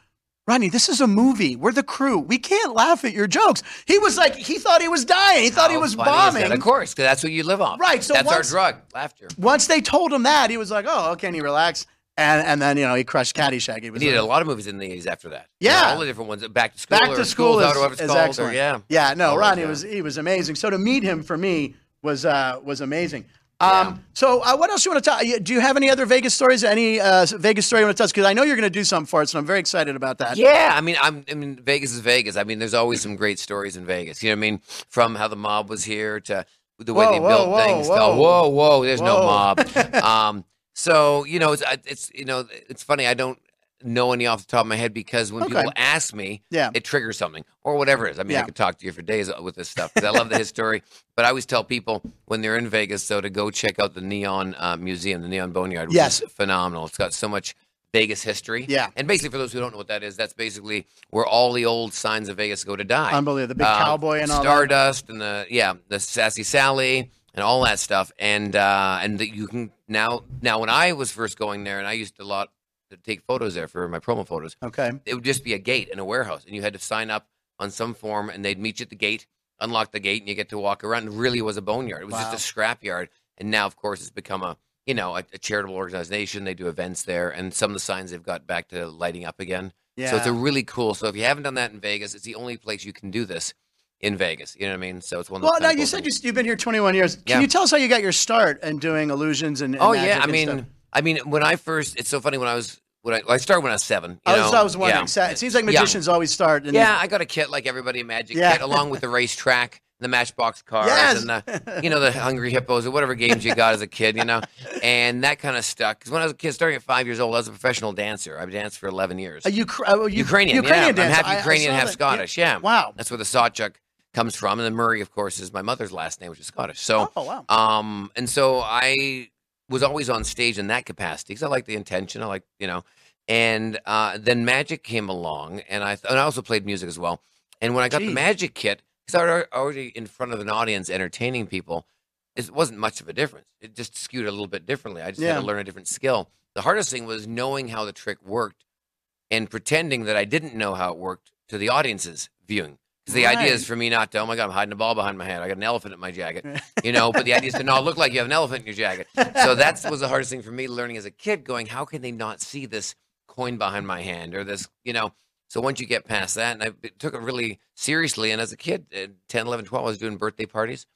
[SPEAKER 1] Rodney, this is a movie. We're the crew. We can't laugh at your jokes. He was like, he thought he was dying. He thought he was
[SPEAKER 3] funny is that?
[SPEAKER 1] bombing.
[SPEAKER 3] Of course, because that's what you live on.
[SPEAKER 1] Right, so
[SPEAKER 3] that's
[SPEAKER 1] once-
[SPEAKER 3] our drug, laughter.
[SPEAKER 1] Once they told him that, he was like, Oh, okay, and he relaxed. And and then you know he crushed Caddyshack. He was
[SPEAKER 3] needed
[SPEAKER 1] like,
[SPEAKER 3] a lot of movies in the 80s after that. You know,
[SPEAKER 1] Yeah.
[SPEAKER 3] all the different ones. Back to school.
[SPEAKER 1] Back
[SPEAKER 3] or
[SPEAKER 1] to school is,
[SPEAKER 3] Out, or whatever it's
[SPEAKER 1] is
[SPEAKER 3] called, or- yeah.
[SPEAKER 1] yeah. No,
[SPEAKER 3] All
[SPEAKER 1] Rodney
[SPEAKER 3] yeah.
[SPEAKER 1] was he was amazing. So to meet him for me was uh, was amazing. Um,
[SPEAKER 3] Yeah.
[SPEAKER 1] So uh, what else you want to tell? Do you have any other Vegas stories? Any uh, Vegas story you want to tell? Because I know you're going to do something for us, and I'm very excited about that.
[SPEAKER 3] Yeah, I mean, I'm, I mean, Vegas is Vegas. I mean, there's always some great stories in Vegas. You know what I mean? From how the mob was here to the way
[SPEAKER 1] Whoa,
[SPEAKER 3] they
[SPEAKER 1] whoa,
[SPEAKER 3] built
[SPEAKER 1] whoa,
[SPEAKER 3] things. to-
[SPEAKER 1] whoa.
[SPEAKER 3] whoa, whoa, there's no mob. um, so you know, it's it's you know, it's funny. I don't know any off the top of my head because when
[SPEAKER 1] Okay.
[SPEAKER 3] people ask me,
[SPEAKER 1] Yeah.
[SPEAKER 3] it triggers something or whatever it is. I mean,
[SPEAKER 1] Yeah.
[SPEAKER 3] I could talk to you for days with this stuff because I love the history. But I always tell people when they're in Vegas, though, to go check out the Neon uh, Museum, the Neon Boneyard, which
[SPEAKER 1] Yes.
[SPEAKER 3] is phenomenal. It's got so much Vegas history.
[SPEAKER 1] Yeah.
[SPEAKER 3] And basically, for those who don't know what that is, that's basically where all the old signs of Vegas go to die.
[SPEAKER 1] Unbelievable. The big
[SPEAKER 3] Uh,
[SPEAKER 1] cowboy and all that.
[SPEAKER 3] Stardust and the yeah, the Sassy Sally and all that stuff. And uh, and that you can now now when I was first going there, and I used a lot to take photos there for my promo photos.
[SPEAKER 1] Okay.
[SPEAKER 3] It would just be a gate in a warehouse, and you had to sign up on some form, and they'd meet you at the gate, unlock the gate, and you get to walk around. It really was a boneyard. It was
[SPEAKER 1] Wow.
[SPEAKER 3] just a scrap yard. And now, of course, it's become a you know a, a charitable organization. They do events there, and some of the signs they've got back to lighting up again.
[SPEAKER 1] Yeah.
[SPEAKER 3] So it's a really cool. So if you haven't done that in Vegas, it's the only place you can do this in Vegas. You know what I mean? So it's one of the
[SPEAKER 1] well, now you said you,
[SPEAKER 3] things.
[SPEAKER 1] you've been here 21 years. Can
[SPEAKER 3] Yeah.
[SPEAKER 1] you tell us how you got your start in doing illusions and, and
[SPEAKER 3] Oh yeah, I mean,
[SPEAKER 1] stuff?
[SPEAKER 3] I mean, when I first, it's so funny when I was when I, I started when I was seven. You
[SPEAKER 1] I was,
[SPEAKER 3] know?
[SPEAKER 1] I was wondering.
[SPEAKER 3] Yeah.
[SPEAKER 1] It seems like magicians always start.
[SPEAKER 3] Yeah, I got a kit like everybody in Magic
[SPEAKER 1] Yeah.
[SPEAKER 3] kit, along with the racetrack, the Matchbox cars,
[SPEAKER 1] Yes.
[SPEAKER 3] and the you know the Hungry Hippos or whatever games you got as a kid, you know, and that kind of stuck. Because when I was a kid, starting at five years old, I was a professional dancer. I've danced for eleven years.
[SPEAKER 1] A Ukra- uh, U-
[SPEAKER 3] Ukrainian,
[SPEAKER 1] Ukrainian
[SPEAKER 3] yeah.
[SPEAKER 1] dancer.
[SPEAKER 3] I'm half Ukrainian, half
[SPEAKER 1] that.
[SPEAKER 3] Scottish. Yeah.
[SPEAKER 1] Wow.
[SPEAKER 3] That's where the SawChuck comes from, and then Murray, of course, is my mother's last name, which is Scottish. So,
[SPEAKER 1] Oh, wow.
[SPEAKER 3] um, and so I was always on stage in that capacity because I like the intention. I like you know, and uh, then magic came along, and I and I also played music as well. And when I got
[SPEAKER 1] Gee.
[SPEAKER 3] the magic kit, because I was already in front of an audience entertaining people, it wasn't much of a difference. It just skewed a little bit differently. I just
[SPEAKER 1] Yeah.
[SPEAKER 3] had to learn a different skill. The hardest thing was knowing how the trick worked and pretending that I didn't know how it worked to the audience's viewing. Because the idea is for me not to, oh my God, I'm hiding a ball behind my head. I got an elephant in my jacket. You know, but the idea is to not look like you have an elephant in your jacket. So that was the hardest thing for me learning as a kid, going, how can they not see this coin behind my hand or this, you know? So once you get past that, and I took it really seriously. And as a kid, at 10, 11, 12, I was doing birthday parties.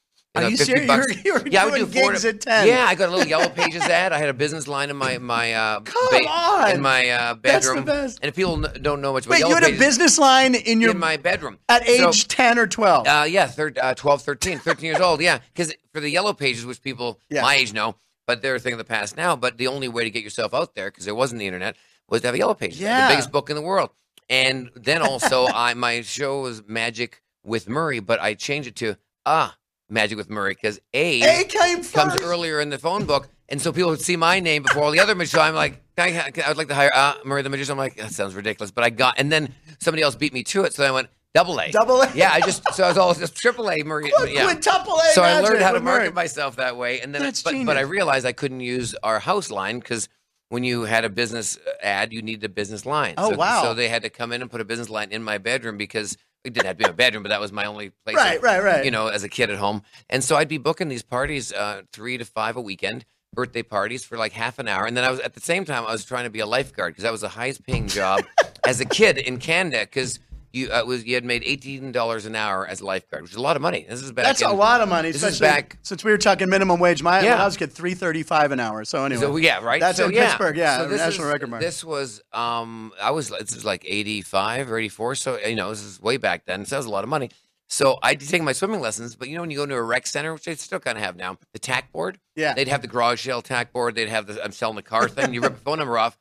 [SPEAKER 1] Are you
[SPEAKER 3] 50
[SPEAKER 1] serious?
[SPEAKER 3] bucks.
[SPEAKER 1] You were, you were
[SPEAKER 3] Yeah, I would do four
[SPEAKER 1] gigs
[SPEAKER 3] to-
[SPEAKER 1] at 10.
[SPEAKER 3] Yeah, I got a little Yellow Pages ad. I had a business line in my my uh,
[SPEAKER 1] Come on.
[SPEAKER 3] in my uh,
[SPEAKER 1] That's the
[SPEAKER 3] bedroom.
[SPEAKER 1] best.
[SPEAKER 3] And if people n- don't know much about
[SPEAKER 1] Wait,
[SPEAKER 3] Yellow
[SPEAKER 1] you had a business line in your
[SPEAKER 3] in my bedroom
[SPEAKER 1] at
[SPEAKER 3] So-
[SPEAKER 1] age 10 or 12.
[SPEAKER 3] uh, yeah, thir- uh, 12, 13, 13 years old. Yeah, because for the Yellow Pages, which people
[SPEAKER 1] Yeah.
[SPEAKER 3] my age know, but they're a thing of the past now. But the only way to get yourself out there, because there wasn't the internet, was to have a Yellow Pages,
[SPEAKER 1] Yeah.
[SPEAKER 3] the biggest book in the world. And then also, I my show was Magic with Murray, but I changed it to Ah Magic with Murray because A,
[SPEAKER 1] A came first.
[SPEAKER 3] comes earlier in the phone book, and so people would see my name before all the other magicians. So I'm like, I, I would like to hire uh, Murray the magician. I'm like, that sounds ridiculous, but I got, and then somebody else beat me to it, so I went double A.
[SPEAKER 1] Double A.
[SPEAKER 3] Yeah, I just so I was always just triple A Murray.
[SPEAKER 1] Qu-
[SPEAKER 3] yeah.
[SPEAKER 1] Quintuple A
[SPEAKER 3] So I learned how to
[SPEAKER 1] with Murray.
[SPEAKER 3] market myself that way, and then
[SPEAKER 1] That's
[SPEAKER 3] but, but I realized I couldn't use our house line because when you had a business ad, you needed a business line.
[SPEAKER 1] Oh,
[SPEAKER 3] so,
[SPEAKER 1] wow.
[SPEAKER 3] So they had to come in and put a business line in my bedroom because it didn't have to be my bedroom, but that was my only place.
[SPEAKER 1] Right,
[SPEAKER 3] of-
[SPEAKER 1] right, right.
[SPEAKER 3] You know, as a kid at home, and so I'd be booking these parties, uh, three to five a weekend, birthday parties for like half an hour, and then I was at the same time I was trying to be a lifeguard because that was the highest paying job as a kid in Canada because. You uh, was you had made eighteen dollars an hour as a lifeguard, which is a lot of money. This is back.
[SPEAKER 1] That's
[SPEAKER 3] in,
[SPEAKER 1] a lot of money,
[SPEAKER 3] This is back.
[SPEAKER 1] since we were talking minimum wage. My when
[SPEAKER 3] Yeah.
[SPEAKER 1] I was three thirty five an hour. So anyway,
[SPEAKER 3] So yeah, right.
[SPEAKER 1] That's
[SPEAKER 3] so,
[SPEAKER 1] in
[SPEAKER 3] yeah.
[SPEAKER 1] Pittsburgh. Yeah,
[SPEAKER 3] so this
[SPEAKER 1] national
[SPEAKER 3] is-
[SPEAKER 1] record mark.
[SPEAKER 3] This was um, I was this was like eighty five or eighty four. So you know, this is way back then. So that was a lot of money. So I did take my swimming lessons, but you know when you go to a rec center, which they still kind of have now, the tack board.
[SPEAKER 1] Yeah.
[SPEAKER 3] They'd have the garage sale tack board. They'd have the I'm selling the car thing. You rip a phone number off,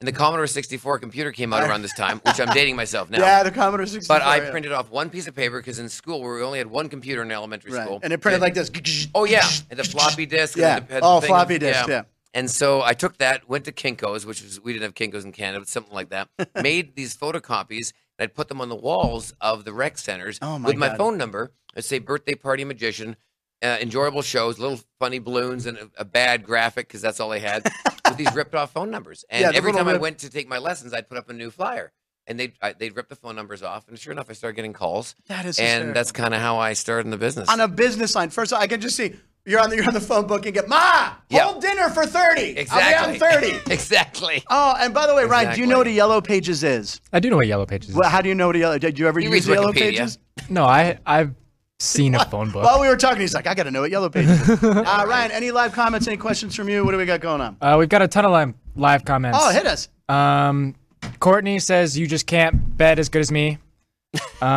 [SPEAKER 3] and the Commodore 64 computer came out around this time, which I'm dating myself now.
[SPEAKER 1] yeah, the Commodore sixty four.
[SPEAKER 3] But I printed off one piece of paper because in school we only had one computer in elementary
[SPEAKER 1] right,
[SPEAKER 3] school,
[SPEAKER 1] and it printed like this.
[SPEAKER 3] Oh yeah, and the floppy disk. and
[SPEAKER 1] Yeah.
[SPEAKER 3] the-
[SPEAKER 1] Oh, floppy
[SPEAKER 3] of-
[SPEAKER 1] disk, yeah.
[SPEAKER 3] And so I took that, went to Kinkos, which was we didn't have Kinkos in Canada, but something like that. made these photocopies, and I'd put them on the walls of the rec centers
[SPEAKER 1] Oh, my
[SPEAKER 3] with my
[SPEAKER 1] God.
[SPEAKER 3] phone number. I'd say birthday party magician, uh, enjoyable shows, little funny balloons, and a, a bad graphic because that's all I had with these ripped off phone numbers. And
[SPEAKER 1] Yeah,
[SPEAKER 3] every
[SPEAKER 1] little
[SPEAKER 3] time I went to take my lessons, I'd put up a new flyer. And they'd, I, they'd rip the phone numbers off. And sure enough, I started getting calls.
[SPEAKER 1] That is
[SPEAKER 3] And
[SPEAKER 1] hysterical.
[SPEAKER 3] that's kind of how I started in the business.
[SPEAKER 1] on a business line. First, of all, I can just see you're on the you're on the phone book and get Ma,
[SPEAKER 3] Yeah.
[SPEAKER 1] hold dinner for thirty.
[SPEAKER 3] exactly.
[SPEAKER 1] I'll be on thirty.
[SPEAKER 3] exactly.
[SPEAKER 1] Oh, and by the way, Ryan, do you know what a yellow pages is?
[SPEAKER 2] I do know what Yellow Pages is.
[SPEAKER 1] Well, how do you know what a yellow? Did you ever
[SPEAKER 3] You
[SPEAKER 1] use
[SPEAKER 3] read
[SPEAKER 1] yellow pages?
[SPEAKER 2] No, I I've seen a phone book.
[SPEAKER 1] While we were talking, he's like, I got to know what yellow pages. is. uh, Ryan, any live comments? Any questions from you? What do we got going on?
[SPEAKER 2] Uh, we've got a ton of live, live comments.
[SPEAKER 1] Oh, hit us.
[SPEAKER 2] Um, Courtney says you just can't bet as good as me. Um,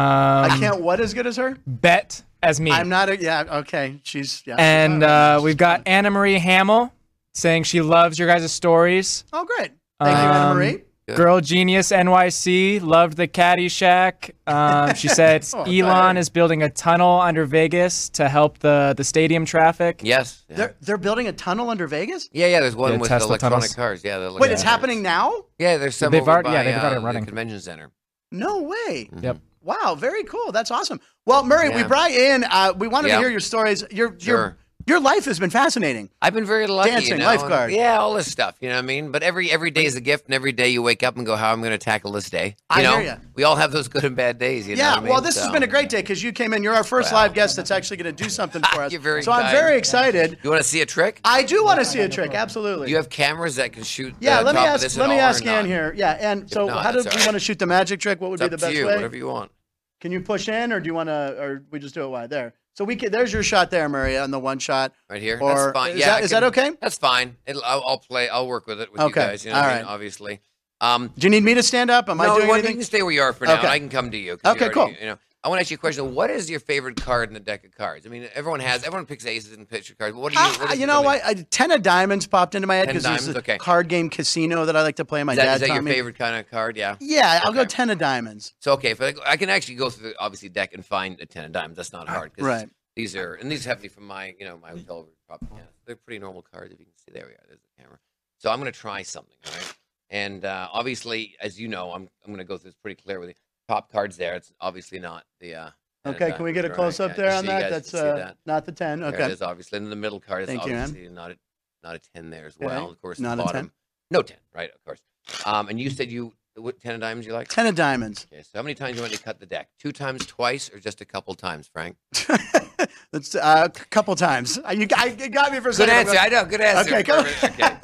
[SPEAKER 1] I can't. What as good as her?
[SPEAKER 2] bet as me.
[SPEAKER 1] I'm not. A, yeah. Okay. She's. Yeah.
[SPEAKER 2] and
[SPEAKER 1] All right.
[SPEAKER 2] uh, we've got Anna Marie Hamill saying she loves your guys' stories.
[SPEAKER 1] Oh, great. Thank you, Anna
[SPEAKER 2] Um,
[SPEAKER 1] Marie.
[SPEAKER 3] Good.
[SPEAKER 2] Girl Genius NYC loved the Caddyshack. Um, she said
[SPEAKER 1] Oh,
[SPEAKER 2] Elon
[SPEAKER 1] sorry.
[SPEAKER 2] is building a tunnel under Vegas to help the, the stadium traffic.
[SPEAKER 3] Yes. Yeah.
[SPEAKER 1] They're they're building a tunnel under Vegas.
[SPEAKER 3] yeah, yeah. There's one
[SPEAKER 2] Yeah,
[SPEAKER 3] with
[SPEAKER 2] Tesla
[SPEAKER 3] electronic
[SPEAKER 2] tunnels.
[SPEAKER 3] cars. Yeah. the
[SPEAKER 1] Wait,
[SPEAKER 3] electronic
[SPEAKER 1] it's
[SPEAKER 3] cars.
[SPEAKER 1] happening now?
[SPEAKER 3] Yeah, there's some.
[SPEAKER 2] They've already-
[SPEAKER 3] by,
[SPEAKER 2] yeah, they've got it
[SPEAKER 3] uh,
[SPEAKER 2] running.
[SPEAKER 3] The convention center.
[SPEAKER 1] No way.
[SPEAKER 2] Yep.
[SPEAKER 1] Wow, very cool. That's awesome. Well, Murray, we brought in. Uh, we wanted
[SPEAKER 3] Yeah.
[SPEAKER 1] to hear your stories. Your your
[SPEAKER 3] Sure.
[SPEAKER 1] your life has been fascinating.
[SPEAKER 3] I've been very lucky.
[SPEAKER 1] Dancing,
[SPEAKER 3] you know,
[SPEAKER 1] lifeguard.
[SPEAKER 3] and- yeah, all this stuff. You know what I mean? But every every day is a gift, and every day you wake up and go, "How am I going to tackle this day?" You
[SPEAKER 1] I
[SPEAKER 3] know,
[SPEAKER 1] hear ya.
[SPEAKER 3] we all have those good and bad days. You know
[SPEAKER 1] yeah.
[SPEAKER 3] what I mean?
[SPEAKER 1] Well, this has been a great day because you came in. You're our first live guest that's actually going to do something for us.
[SPEAKER 3] You're very
[SPEAKER 1] so I'm very excited.
[SPEAKER 3] You want to see a trick?
[SPEAKER 1] I do want to see a trick. Absolutely.
[SPEAKER 3] You have cameras that can shoot?
[SPEAKER 1] yeah.
[SPEAKER 3] the
[SPEAKER 1] let me ask. Let me ask Ann here. Yeah. And so,
[SPEAKER 3] not,
[SPEAKER 1] how do you
[SPEAKER 3] all right.
[SPEAKER 1] want to shoot the magic trick? What would
[SPEAKER 3] It's
[SPEAKER 1] be the best
[SPEAKER 3] you.
[SPEAKER 1] way?
[SPEAKER 3] Whatever you want.
[SPEAKER 1] Can you push in, or do you want to, or we just do it wide there? So we can. There's your shot there, Maria, on the one shot.
[SPEAKER 3] Right here.
[SPEAKER 1] Or
[SPEAKER 3] that's fine.
[SPEAKER 1] is
[SPEAKER 3] yeah,
[SPEAKER 1] that-
[SPEAKER 3] I
[SPEAKER 1] is that okay?
[SPEAKER 3] That's fine. It'll, I'll, I'll play. I'll work with it with
[SPEAKER 1] Okay,
[SPEAKER 3] you guys. You know
[SPEAKER 1] all
[SPEAKER 3] what I mean? Obviously. Um,
[SPEAKER 1] Do you need me to stand up? Am I
[SPEAKER 3] no,
[SPEAKER 1] doing
[SPEAKER 3] well, you
[SPEAKER 1] anything?
[SPEAKER 3] can stay where you are for now.
[SPEAKER 1] Okay.
[SPEAKER 3] I can come to you.
[SPEAKER 1] Okay,
[SPEAKER 3] you already-
[SPEAKER 1] cool.
[SPEAKER 3] You know, I want to ask you a question. What is your favorite card in the deck of cards? I mean, everyone has. Everyone picks aces and picture cards. What do you?
[SPEAKER 1] Ah,
[SPEAKER 3] what is
[SPEAKER 1] you know what? I, ten of diamonds popped into my head because there's a
[SPEAKER 3] okay.
[SPEAKER 1] card game casino that I like to play. My
[SPEAKER 3] Is that,
[SPEAKER 1] dad
[SPEAKER 3] is that your
[SPEAKER 1] me.
[SPEAKER 3] favorite kind of card? Yeah.
[SPEAKER 1] Yeah, I'll go
[SPEAKER 3] Okay.
[SPEAKER 1] ten of diamonds.
[SPEAKER 3] So okay, if I, I can actually go through the obviously deck and find a ten of diamonds. That's not hard. 'cause
[SPEAKER 1] Right.
[SPEAKER 3] These are and these have me from my you know my hotel. Yeah, they're pretty normal cards. If you can see, there we are. There's the camera. So I'm going to try something. All right. And uh, obviously, as you know, I'm I'm going to go through this pretty clear with the top cards there. It's obviously not the. Uh,
[SPEAKER 1] Okay, can we get a close up there on that? That's uh,
[SPEAKER 3] that.
[SPEAKER 1] not the ten.
[SPEAKER 3] There it
[SPEAKER 1] Okay.
[SPEAKER 3] is, obviously. And the middle card is
[SPEAKER 1] Thank you,
[SPEAKER 3] obviously not a not a ten there as
[SPEAKER 1] Okay.
[SPEAKER 3] well. Of course,
[SPEAKER 1] Not
[SPEAKER 3] the
[SPEAKER 1] a 10?
[SPEAKER 3] No ten, right? Of course. Um, and you said you what ten of diamonds you like?
[SPEAKER 1] Ten of diamonds.
[SPEAKER 3] Okay, so how many times you want to cut the deck? Two times, twice, or just a couple times, Frank?
[SPEAKER 1] That's uh, a couple times. Uh, You, I, you got me for a
[SPEAKER 3] Good
[SPEAKER 1] second.
[SPEAKER 3] answer. I know. Good answer.
[SPEAKER 1] Okay, go-
[SPEAKER 3] Okay.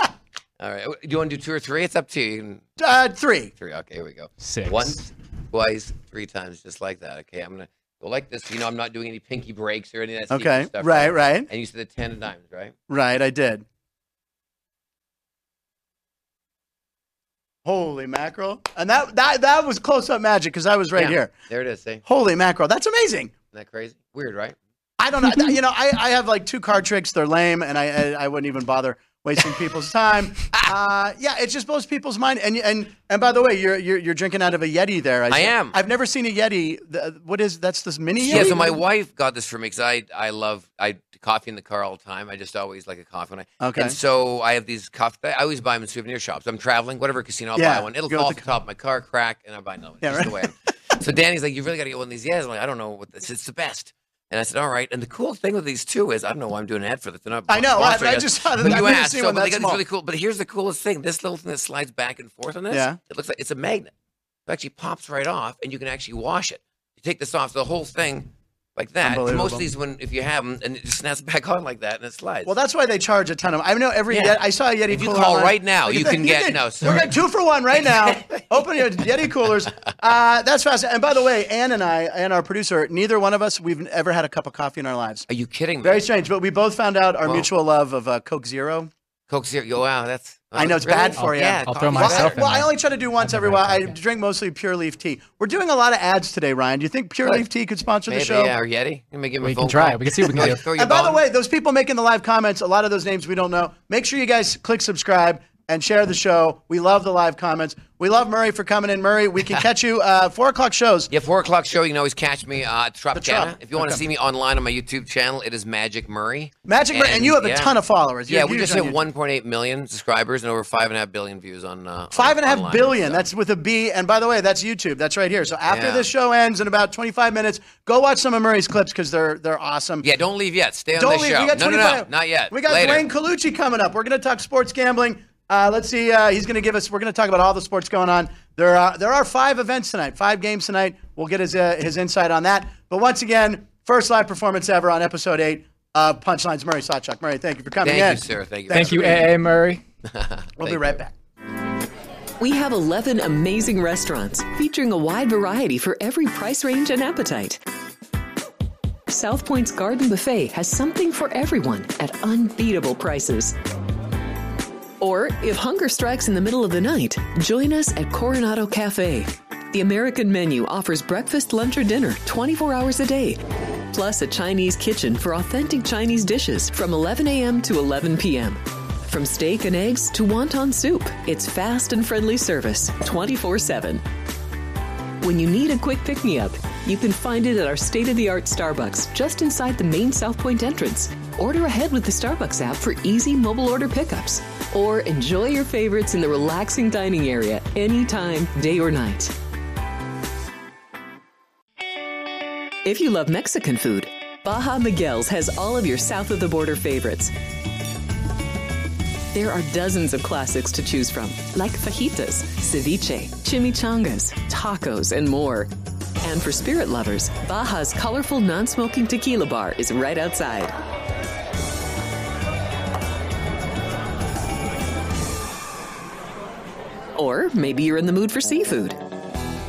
[SPEAKER 3] All right. Do you want to do two or three? It's up to you. You. can-
[SPEAKER 1] Uh, three.
[SPEAKER 3] Three. Okay, here we go.
[SPEAKER 2] Six.
[SPEAKER 3] Once, twice, three times, just like that. Okay, I'm gonna go like this. You know, I'm not doing any pinky breaks or any of that.
[SPEAKER 1] Okay.
[SPEAKER 3] Stuff,
[SPEAKER 1] Right. Right.
[SPEAKER 3] And you said the ten of diamonds, right?
[SPEAKER 1] Right. I did. Holy mackerel! And that that that was close up magic because I was right
[SPEAKER 3] Yeah.
[SPEAKER 1] here.
[SPEAKER 3] There it is. See,
[SPEAKER 1] Holy mackerel! That's amazing.
[SPEAKER 3] Isn't that crazy? Weird, right?
[SPEAKER 1] I don't know. you know, I, I have like two card tricks. They're lame, and I I, I wouldn't even bother wasting people's time. Uh, yeah, it just blows people's mind. And and and by the way, you're you're, you're drinking out of a Yeti there.
[SPEAKER 3] I am.
[SPEAKER 1] I've never seen a Yeti. The, what is that's this mini Yeti?
[SPEAKER 3] Yeah, so my wife got this for me because I I love I coffee in the car all the time. I just always like a coffee when I
[SPEAKER 1] Okay.
[SPEAKER 3] And so I have these coffee. I always buy them in souvenir shops. I'm traveling, whatever casino, I'll
[SPEAKER 1] Yeah,
[SPEAKER 3] buy one. It'll fall off
[SPEAKER 1] the
[SPEAKER 3] the top of my car, crack, and I buy another one.
[SPEAKER 1] Yeah,
[SPEAKER 3] just the way.
[SPEAKER 1] right.
[SPEAKER 3] I'm- so Danny's like, "You really got to get one of these." Yeah, I'm like, "I don't know what this. It's the best." And I said, "All right." And the cool thing with these two is, I don't know why I'm doing an ad for this. They're not
[SPEAKER 1] I know, I- I just saw that.
[SPEAKER 3] But
[SPEAKER 1] I've
[SPEAKER 3] you asked,
[SPEAKER 1] seen
[SPEAKER 3] so
[SPEAKER 1] one
[SPEAKER 3] but
[SPEAKER 1] that
[SPEAKER 3] they got
[SPEAKER 1] small.
[SPEAKER 3] this really cool. But here's the coolest thing: this little thing that slides back and forth on this.
[SPEAKER 1] Yeah.
[SPEAKER 3] It looks like it's a magnet. It actually pops right off, and you can actually wash it. You take this off, the whole thing like that. Most of these, when if you have them, and it just snaps back on like that, and it slides.
[SPEAKER 1] Well, that's why they charge a ton of. Them. I know every.
[SPEAKER 3] Yeah.
[SPEAKER 1] Yeti, I saw a Yeti.
[SPEAKER 3] If you
[SPEAKER 1] cooler
[SPEAKER 3] call
[SPEAKER 1] online.
[SPEAKER 3] right now, you can get- no,
[SPEAKER 1] We're
[SPEAKER 3] sorry.
[SPEAKER 1] getting two for one right now. Open your Yeti coolers. Uh, that's fascinating. And by the way, Ann and I and our producer, neither one of us, we've ever had a cup of coffee in our lives.
[SPEAKER 3] Are you kidding me?
[SPEAKER 1] Very strange, but we both found out our
[SPEAKER 3] Well-
[SPEAKER 1] mutual love of uh, Coke Zero.
[SPEAKER 3] Coke Zero. Wow, that's.
[SPEAKER 1] I know it's
[SPEAKER 3] really?
[SPEAKER 1] bad for oh, you.
[SPEAKER 3] Yeah,
[SPEAKER 2] I'll throw myself
[SPEAKER 1] Well,
[SPEAKER 2] in
[SPEAKER 1] well, I only try to do once every while. I
[SPEAKER 2] back.
[SPEAKER 1] drink mostly pure leaf tea. We're doing a lot of ads today, Ryan. Do you think pure
[SPEAKER 3] Good.
[SPEAKER 1] leaf tea could sponsor
[SPEAKER 3] Maybe,
[SPEAKER 1] the show?
[SPEAKER 3] yeah, or Yeti. Let me give
[SPEAKER 2] We
[SPEAKER 3] a
[SPEAKER 2] can try
[SPEAKER 3] call.
[SPEAKER 2] We can see what we can do.
[SPEAKER 1] And by the way, those people making the live comments, a lot of those names we don't know. Make sure you guys click subscribe and share the show. We love the live comments. We love Murray for coming in. Murray, we can catch you uh, four o'clock shows.
[SPEAKER 3] Yeah, four o'clock show. You can always catch me uh, at Tropicana.
[SPEAKER 1] Trop.
[SPEAKER 3] If you want to
[SPEAKER 1] Okay.
[SPEAKER 3] see me online on my YouTube channel, it is Magic Murray.
[SPEAKER 1] Magic Murray, and you have a
[SPEAKER 3] yeah.
[SPEAKER 1] ton of followers. You're
[SPEAKER 3] Yeah, we just hit 1.8 million subscribers and over five and a half billion views on. Uh,
[SPEAKER 1] Five and a half
[SPEAKER 3] online,
[SPEAKER 1] billion.
[SPEAKER 3] so.
[SPEAKER 1] That's with a B. And by the way, that's YouTube. That's right here. So after
[SPEAKER 3] Yeah.
[SPEAKER 1] this show ends in about 25 minutes, go watch some of Murray's clips because they're they're awesome.
[SPEAKER 3] Yeah, don't leave yet. Stay on
[SPEAKER 1] Don't leave.
[SPEAKER 3] show.
[SPEAKER 1] We got
[SPEAKER 3] no, no,
[SPEAKER 1] 25.
[SPEAKER 3] no, not yet.
[SPEAKER 1] We got
[SPEAKER 3] Later.
[SPEAKER 1] Duane Colucci coming up. We're going to talk sports gambling. Uh, let's see. Uh, he's going to give us. We're going to talk about all the sports going on. There are there are five events tonight, five games tonight. We'll get his uh, his insight on that. But once again, first live performance ever on episode eight of Punchlines. Murray SawChuck. Murray, thank you for coming in.
[SPEAKER 3] Thank
[SPEAKER 1] in.
[SPEAKER 3] you, sir. Thank you.
[SPEAKER 2] Thank you,
[SPEAKER 3] being here.
[SPEAKER 2] AA Murray.
[SPEAKER 1] We'll be right
[SPEAKER 3] you.
[SPEAKER 1] back.
[SPEAKER 4] We have 11 amazing restaurants featuring a wide variety for every price range and appetite. South Point's Garden Buffet has something for everyone at unbeatable prices. Or, if hunger strikes in the middle of the night, join us at Coronado Cafe. The American menu offers breakfast, lunch, or dinner 24 hours a day, plus a Chinese kitchen for authentic Chinese dishes from 11 a.m. to 11 p.m. From steak and eggs to wonton soup, it's fast and friendly service 24 7. When you need a quick pick me up, you can find it at our state of the art Starbucks just inside the main South Point entrance. Order ahead with the Starbucks app for easy mobile order pickups. Or enjoy your favorites in the relaxing dining area anytime, day or night. If you love Mexican food, Baja Miguel's has all of your south of the border favorites. There are dozens of classics to choose from, like fajitas, ceviche, chimichangas, tacos, and more. And for spirit lovers, Baja's colorful non smoking tequila bar is right outside. Or maybe you're in the mood for seafood.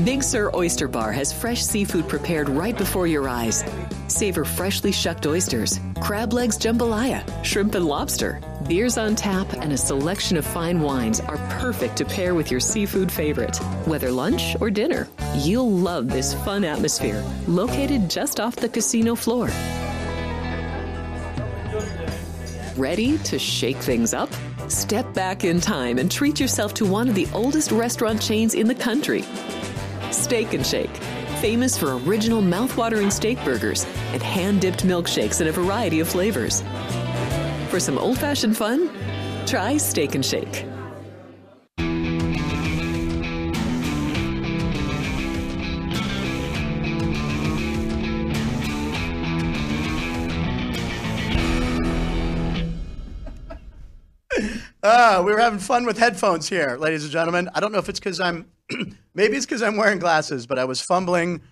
[SPEAKER 4] Big Sur Oyster Bar has fresh seafood prepared right before your eyes. Savor freshly shucked oysters, crab legs jambalaya, shrimp and lobster. Beers on tap and a selection of fine wines are perfect to pair with your seafood favorite. Whether lunch or dinner, you'll love this fun atmosphere, located just off the casino floor. Ready to shake things up? Step back in time and treat yourself to one of the oldest restaurant chains in the country. Steak and Shake, famous for original mouthwatering steak burgers and hand dipped milkshakes in a variety of flavors. For some old fashioned fun, try Steak and Shake.
[SPEAKER 1] Uh, we were having fun with headphones here, ladies and gentlemen. I don't know if it's because I'm, maybe it's because I'm wearing glasses, but I was fumbling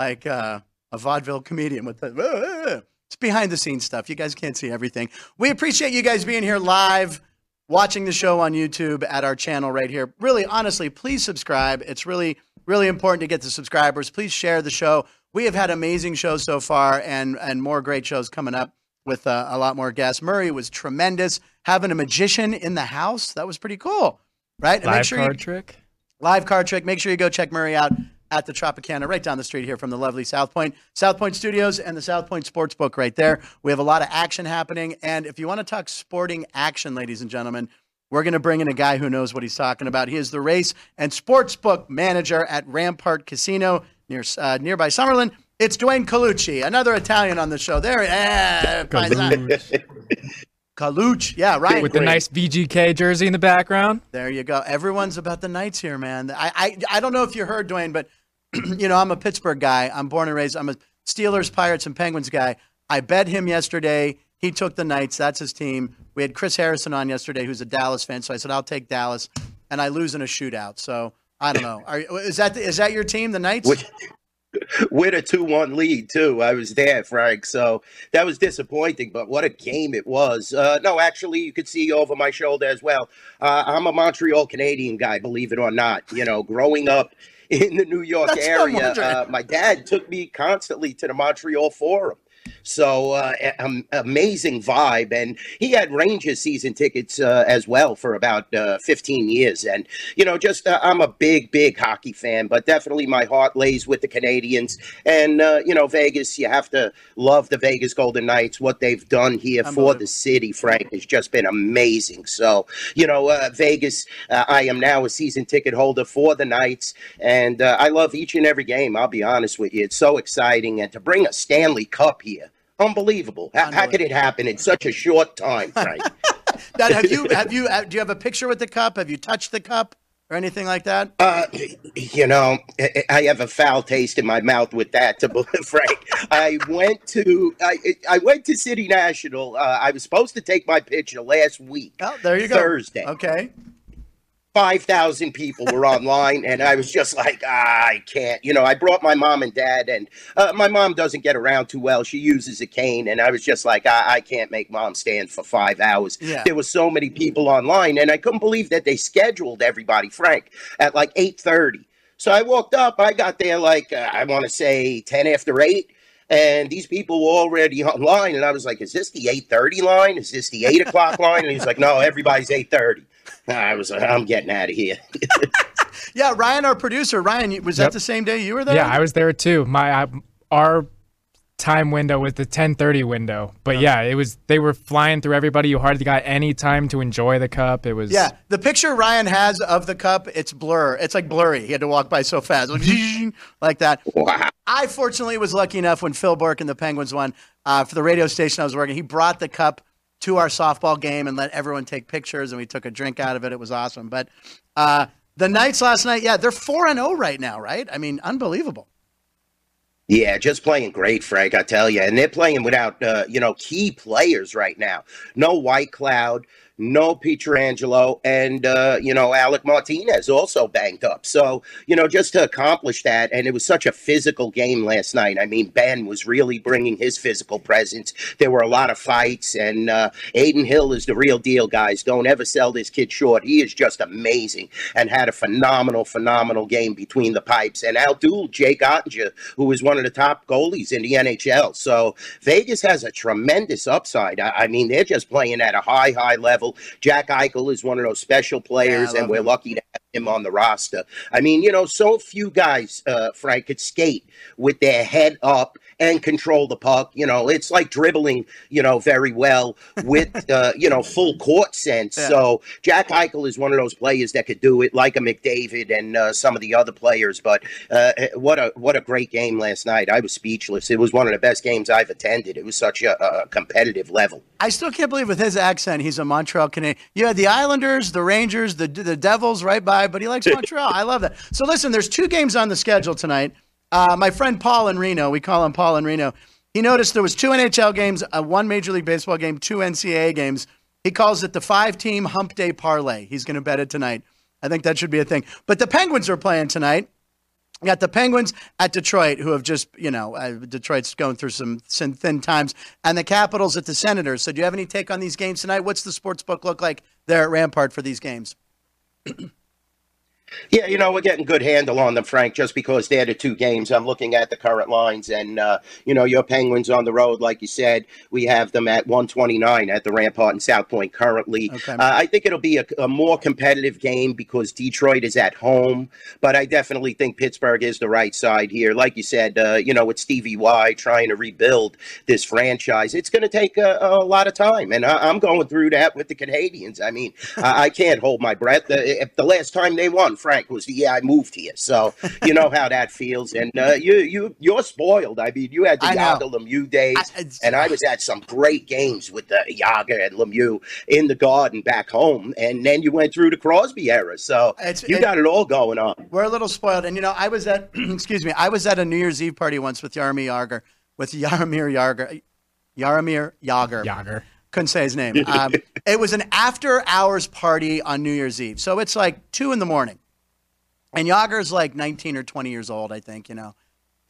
[SPEAKER 1] like uh, a vaudeville comedian with the. It's behind the scenes stuff. You guys can't see everything. We appreciate you guys being here live, watching the show on YouTube at our channel right here. Really, honestly, please subscribe. It's really, really important to get the subscribers. Please share the show. We have had amazing shows so far, and and more great shows coming up with uh, a lot more guests. Murray was tremendous. Having a magician in the house, that was pretty cool, right? And
[SPEAKER 2] Live
[SPEAKER 1] sure
[SPEAKER 2] card
[SPEAKER 1] you,
[SPEAKER 2] trick.
[SPEAKER 1] live card trick. Make sure you go check Murray out at the Tropicana right down the street here from the lovely South Point, South Point Studios and the South Point Sportsbook right there. We have a lot of action happening. And if you want to talk sporting action, ladies and gentlemen, we're going to bring in a guy who knows what he's talking about. He is the race and sportsbook manager at Rampart Casino near uh, nearby Summerlin. It's Duane Colucci, another Italian on the show. There, eh, Paisan. Calucci. Yeah, right.
[SPEAKER 2] With the nice VGK jersey in the background.
[SPEAKER 1] There you go. Everyone's about the Knights here, man. I, I, I don't know if you heard, Duane, but you know, I'm a Pittsburgh guy. I'm born and raised. I'm a Steelers, Pirates, and Penguins guy. I bet him yesterday. He took the Knights. That's his team. We had Chris Harrison on yesterday, who's a Dallas fan. So I said, I'll take Dallas, and I lose in a shootout. So I don't know. Are, is that is that your team, the Knights?
[SPEAKER 5] With a 2 1 lead, too. I was there, Frank. So that was disappointing, but what a game it was. Uh, no, actually, you could see over my shoulder as well. Uh, I'm a Montreal Canadian guy, believe it or not. You know, growing up in the New York
[SPEAKER 1] That's
[SPEAKER 5] area, uh, my dad took me constantly to the Montreal Forum. So uh, um, amazing vibe, and he had Rangers season tickets uh, as well for about uh, 15 years. And you know, just uh, I'm a big, big hockey fan, but definitely my heart lays with the Canadiens. And uh, you know, Vegas, you have to love the Vegas Golden Knights. What they've done here for the city, Frank, has just been amazing. So you know, uh, Vegas, uh, I am now a season ticket holder for the Knights, and uh, I love each and every game. I'll be honest with you, it's so exciting, and to bring a Stanley Cup here. Unbelievable! How, how could it happen in such a short time, Frank?
[SPEAKER 1] Now, have you have you uh, do you have a picture with the cup? Have you touched the cup or anything like that?
[SPEAKER 5] Uh, you know, I- have a foul taste in my mouth with that. To be frank, I went to I, I went to City National. Uh, I was supposed to take my picture last week.
[SPEAKER 1] Oh, there you go.
[SPEAKER 5] Thursday.
[SPEAKER 1] Okay.
[SPEAKER 5] Five thousand people were online, and I was just like, ah, I can't. You know, I brought my mom and dad, and uh, my mom doesn't get around too well. She uses a cane, and I was just like, I, I can't make mom stand for five hours.
[SPEAKER 1] Yeah.
[SPEAKER 5] There were so many people online, and I couldn't believe that they scheduled everybody, Frank, at like eight thirty. So I walked up. I got there like uh, I want to say ten after eight. And these people were already online, and I was like, "Is this the eight thirty line? Is this the eight o'clock line?" And he's like, "No, everybody's eight 30 I was like, "I'm getting out of here."
[SPEAKER 1] Yeah, Ryan, our producer, Ryan, you- was that the same day you were there?
[SPEAKER 2] Yeah, I was there too. My I, our time window was the 10:30 window. But yeah, it was they were flying through everybody. You hardly got any time to enjoy the cup. It was
[SPEAKER 1] Yeah, the picture Ryan has of the cup, it's blur. It's like blurry. He had to walk by so fast, like, like that.
[SPEAKER 5] wow.
[SPEAKER 1] I fortunately was lucky enough when Phil Bourque and the Penguins won uh, for the radio station I was working. He brought the cup to our softball game and let everyone take pictures, and we took a drink out of it. It was awesome. But uh, the Knights last night, yeah, they're four and zero right now, right? I mean, unbelievable.
[SPEAKER 5] Yeah, just playing great, Frank. I tell you, and they're playing without uh, you know key players right now. No Whitecloud, no Pietrangelo, and uh, you know Alec Martinez also banged up. So you know just to accomplish that, and it was such a physical game last night. I mean, Ben was really bringing his physical presence. There were a lot of fights, and uh, Adin Hill is the real deal, guys. Don't ever sell this kid short. He is just amazing and had a phenomenal, phenomenal game between the pipes and outdueled Jake Oettinger, who is one of the top goalies in the NHL. So Vegas has a tremendous upside. I, I mean, they're just playing at a high, high level. Jack Eichel is one of those special players,
[SPEAKER 1] Yeah,
[SPEAKER 5] and we're
[SPEAKER 1] him.
[SPEAKER 5] lucky to have him on the roster. I mean, you know, so few guys, uh, Frank, could skate with their head up and control the puck. You know, it's like dribbling, you know, very well with, uh, you know, full court sense.
[SPEAKER 1] Yeah.
[SPEAKER 5] So Jack Eichel is one of those players that could do it, like a McDavid and uh, some of the other players. But uh, what a what a great game last night! I was speechless. It was one of the best games I've attended. It was such a, a competitive level.
[SPEAKER 1] I still can't believe with his accent, he's a Montreal Canadian. You had the Islanders, the Rangers, the the Devils right by, but he likes Montreal. I love that. So listen, there's two games on the schedule tonight. Uh, my friend Paul in Reno, we call him Paul in Reno. He noticed there was two NHL games, uh, one Major League Baseball game, two NCAA games. He calls it the five-team Hump Day Parlay. He's going to bet it tonight. I think that should be a thing. But the Penguins are playing tonight. We got the Penguins at Detroit, who have just, you know, uh, Detroit's going through some thin, thin times, and the Capitals at the Senators. So, do you have any take on these games tonight? What's the sports book look like there at Rampart for these games?
[SPEAKER 5] Yeah, you know, we're getting good handle on them, Frank, just because they're the two games. I'm looking at the current lines, and, uh, you know, your Penguins on the road, like you said, we have them at 129 at the Rampart in South Point currently.
[SPEAKER 1] Okay.
[SPEAKER 5] Uh, I think it'll be a, a more competitive game because Detroit is at home, but I definitely think Pittsburgh is the right side here. Like you said, uh, you know, with Stevie Y trying to rebuild this franchise, it's going to take a, a lot of time, and I, I'm going through that with the Canadiens. I mean, I, I can't hold my breath. The, if the last time they won, Frank, was the year I moved here, so you know how that feels. And uh, you, you, you're spoiled. I mean, you had the
[SPEAKER 1] I know.
[SPEAKER 5] Jagr Lemieux days,
[SPEAKER 1] I-
[SPEAKER 5] and I was at some great games with the Jagr and Lemieux in the Garden back home, and then you went through the Crosby era. So
[SPEAKER 1] It's-
[SPEAKER 5] you
[SPEAKER 1] it-
[SPEAKER 5] got it all going on.
[SPEAKER 1] We're a little spoiled. And, you know, I was at, excuse me, I was at a New Year's Eve party once with Jaromir Jagr, with Jaromir Jagr. Jaromir Jagr.
[SPEAKER 2] Jagr.
[SPEAKER 1] couldn't say his name. Um, it was an after hours party on New Year's Eve. So it's like two in the morning. And Jagr's like 19 or 20 years old, I think, you know.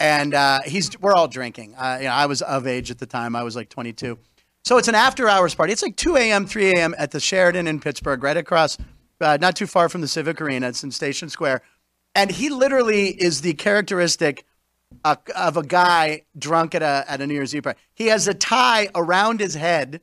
[SPEAKER 1] and uh, he's we're all drinking. Uh, you know, I was of age at the time. I was like 22. So it's an after hours party. It's like 2 a.m., 3 a.m. at the Sheraton in Pittsburgh, right across, uh, not too far from the Civic Arena. It's in Station Square. And he literally is the characteristic uh, of a guy drunk at a, at a New Year's Eve party. He has a tie around his head,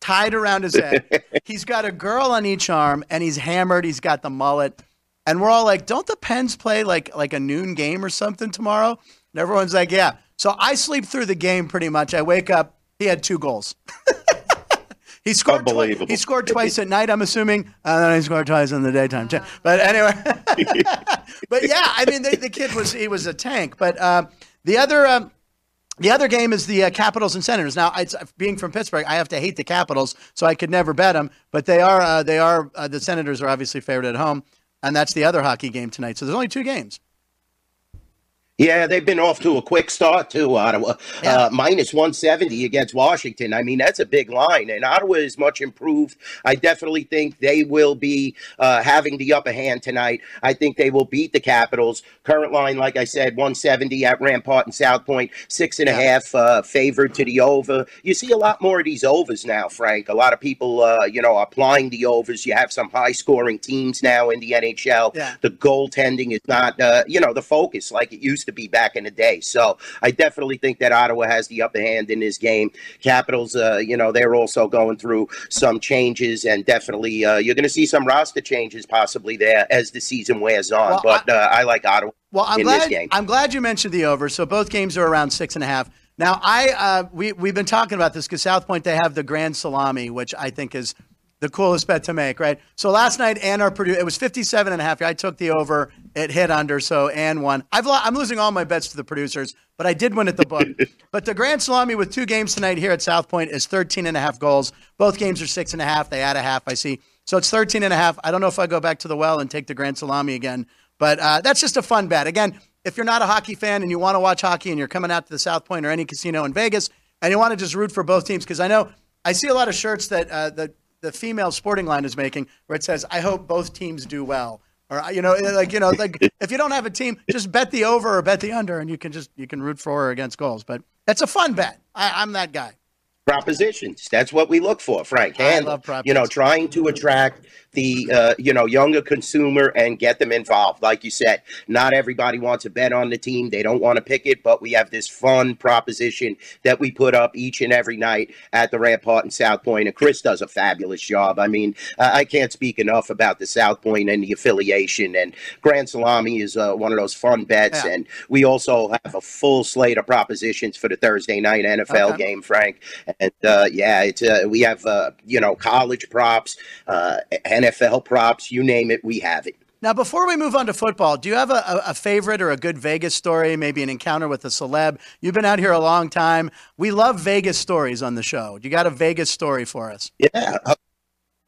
[SPEAKER 1] tied around his head. he's got a girl on each arm, and he's hammered. He's got the mullet. And we're all like, don't the Pens play like like a noon game or something tomorrow? And everyone's like, yeah. So I sleep through the game pretty much. I wake up, he had two goals. he scored. Twi-
[SPEAKER 5] Unbelievable.
[SPEAKER 1] he scored twice at night. I'm assuming, and then he scored twice in the daytime too. But anyway, but yeah, I mean, the, the kid was he was a tank. But uh, the other. Um, the other game is the uh, Capitals and Senators. Now, it's, being from Pittsburgh, I have to hate the Capitals, so I could never bet them. But they are, uh, they are, uh, the Senators are obviously favored at home, and that's the other hockey game tonight. So there's only two games.
[SPEAKER 5] Yeah, they've been off to a quick start too, Ottawa.
[SPEAKER 1] Yeah.
[SPEAKER 5] Uh, minus 170 against Washington. I mean, that's a big line, and Ottawa is much improved. I definitely think they will be uh, having the upper hand tonight. I think they will beat the Capitals. Current line, like I said, 170 at Rampart and South Point, six and a
[SPEAKER 1] Yeah.
[SPEAKER 5] half uh, favored to the over. You see a lot more of these overs now, Frank. A lot of people, uh, you know, applying the overs. You have some high scoring teams now in the NHL.
[SPEAKER 1] Yeah.
[SPEAKER 5] The goaltending is not, uh, you know, the focus like it used to be back in the day. So I definitely think that Ottawa has the upper hand in this game. Capitals, uh, you know, they're also going through some changes, and definitely uh, you're going to see some roster changes possibly there as the season wears on.
[SPEAKER 1] Well,
[SPEAKER 5] but uh, I like Ottawa.
[SPEAKER 1] Well, I'm
[SPEAKER 5] in this
[SPEAKER 1] glad.
[SPEAKER 5] game.
[SPEAKER 1] I'm glad you mentioned the over. So both games are around six and a half. Now, I uh, we we've been talking about this because South Point they have the Grand Salami, which I think is the coolest bet to make, right? So last night, Ann our Purdue, it was 57 and a half. I took the over. It hit under, so Ann won. I've lo- I'm losing all my bets to the producers, but I did win at the book. but the Grand Salami with two games tonight here at South Point is 13 and a half goals. Both games are six and a half. They add a half, I see. So it's 13 and a half. I don't know if I go back to the well and take the Grand Salami again, but uh, that's just a fun bet. Again, if you're not a hockey fan and you want to watch hockey and you're coming out to the South Point or any casino in Vegas and you want to just root for both teams, because I know I see a lot of shirts that uh, the the female sporting line is making where it says, "I hope both teams do well." Or you know, like you know, like if you don't have a team, just bet the over or bet the under, and you can just you can root for or against goals. But that's a fun bet. I, I'm that guy.
[SPEAKER 5] propositions. That's what we look for, Frank.
[SPEAKER 1] I love propositions.
[SPEAKER 5] You know, trying to attract the uh, you know younger consumer and get them involved. Like you said, not everybody wants to bet on the team; they don't want to pick it. But we have this fun proposition that we put up each and every night at the Rampart and South Point, and Chris does a fabulous job. I mean, uh, I can't speak enough about the South Point and the affiliation. And Grand Salami is uh, one of those fun bets,
[SPEAKER 1] Yeah.
[SPEAKER 5] and we also have a full slate of propositions for the Thursday night NFL
[SPEAKER 1] Okay.
[SPEAKER 5] game, Frank. And uh, yeah, it's uh, we have uh, you know college props, uh, NFL props, you name it, we have it.
[SPEAKER 1] Now, before we move on to football, do you have a, a, favorite or a good Vegas story? Maybe an encounter with a celeb. You've been out here a long time. We love Vegas stories on the show. You got a Vegas story for us?
[SPEAKER 5] Yeah,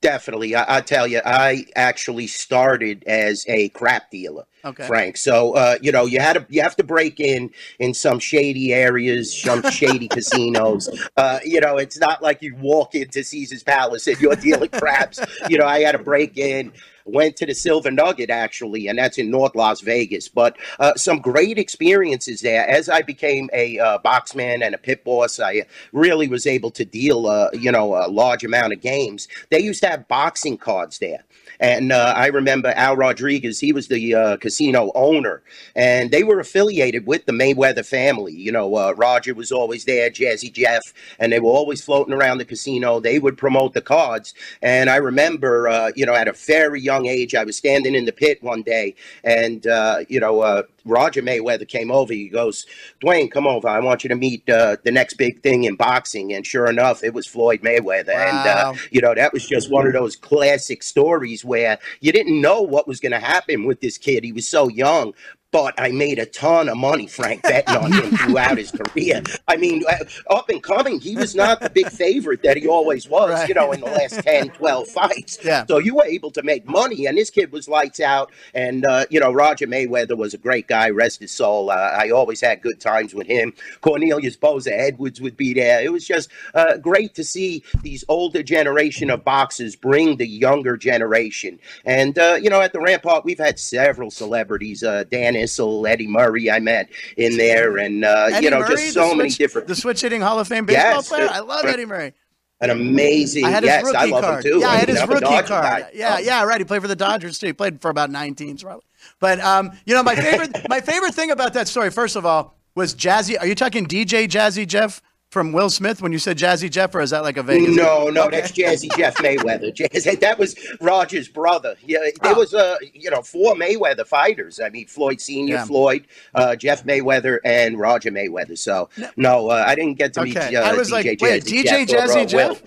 [SPEAKER 5] definitely. I, I tell you, I actually started as a crap dealer.
[SPEAKER 1] Okay.
[SPEAKER 5] Frank. So uh, you know, you had to you have to break in in some shady areas, some shady casinos. Uh, you know, it's not like you walk into Caesar's Palace and you're dealing craps. You know, I had to break in. Went to the Silver Nugget actually, and that's in North Las Vegas. But uh, some great experiences there. As I became a uh, boxman and a pit boss, I really was able to deal, uh, you know, a large amount of games. They used to have boxing cards there. And uh, I remember Al Rodriguez, he was the uh, casino owner, and they were affiliated with the Mayweather family. You know, uh, Roger was always there, Jazzy Jeff, and they were always floating around the casino. They would promote the cards. And I remember, uh, you know, at a very young age, I was standing in the pit one day, and, uh, you know, uh, Roger Mayweather came over. He goes, Duane, come over. I want you to meet uh, the next big thing in boxing. And sure enough, it was Floyd Mayweather. And, uh,
[SPEAKER 1] Wow.
[SPEAKER 5] you know, that was just one of those classic stories where you didn't know what was going to happen with this kid. He was so young. But I made a ton of money, Frank, betting on him throughout his career. I mean, uh, up and coming, he was not the big favorite that he always was,
[SPEAKER 1] Right.
[SPEAKER 5] you know, in the last 10, 12 fights.
[SPEAKER 1] Yeah.
[SPEAKER 5] So you were able to make money, and this kid was lights out. And, uh, you know, Roger Mayweather was a great guy, rest his soul. Uh, I always had good times with him. Cornelius Boza Edwards would be there. It was just uh, great to see these older generation of boxers bring the younger generation. And, uh, you know, at the Rampart, we've had several celebrities. Uh, Dan Missile, Eddie Murray. I met in there, and uh, you know,
[SPEAKER 1] Murray,
[SPEAKER 5] just so many different.
[SPEAKER 1] The switch hitting Hall of Fame baseball
[SPEAKER 5] Yes,
[SPEAKER 1] player.
[SPEAKER 5] uh,
[SPEAKER 1] I love Eddie Murray.
[SPEAKER 5] An amazing.
[SPEAKER 1] I had his
[SPEAKER 5] yes,
[SPEAKER 1] rookie
[SPEAKER 5] I love
[SPEAKER 1] card.
[SPEAKER 5] him too.
[SPEAKER 1] Yeah, I had his rookie card.
[SPEAKER 5] guy.
[SPEAKER 1] Yeah,
[SPEAKER 5] Oh.
[SPEAKER 1] yeah, right. He played for the Dodgers too. He played for about nine teams, probably. But um, you know, my favorite, my favorite thing about that story, first of all, was Jazzy. Are you talking DJ Jazzy Jeff from Will Smith when you said Jazzy Jeff, or is that like a Vegas?
[SPEAKER 5] No, no,
[SPEAKER 1] Okay.
[SPEAKER 5] that's Jazzy Jeff Mayweather. Jazzy, that was Roger's brother. Yeah, there
[SPEAKER 1] Oh.
[SPEAKER 5] was uh, you know four Mayweather fighters. I mean, Floyd Senior,
[SPEAKER 1] Yeah.
[SPEAKER 5] Floyd, uh, Jeff Mayweather, and Roger Mayweather. So no, uh, I didn't get to meet
[SPEAKER 1] Okay,
[SPEAKER 5] uh,
[SPEAKER 1] I was
[SPEAKER 5] DJ
[SPEAKER 1] like,
[SPEAKER 5] Jazzy
[SPEAKER 1] wait, DJ
[SPEAKER 5] Jeff
[SPEAKER 1] Jazzy Jeff?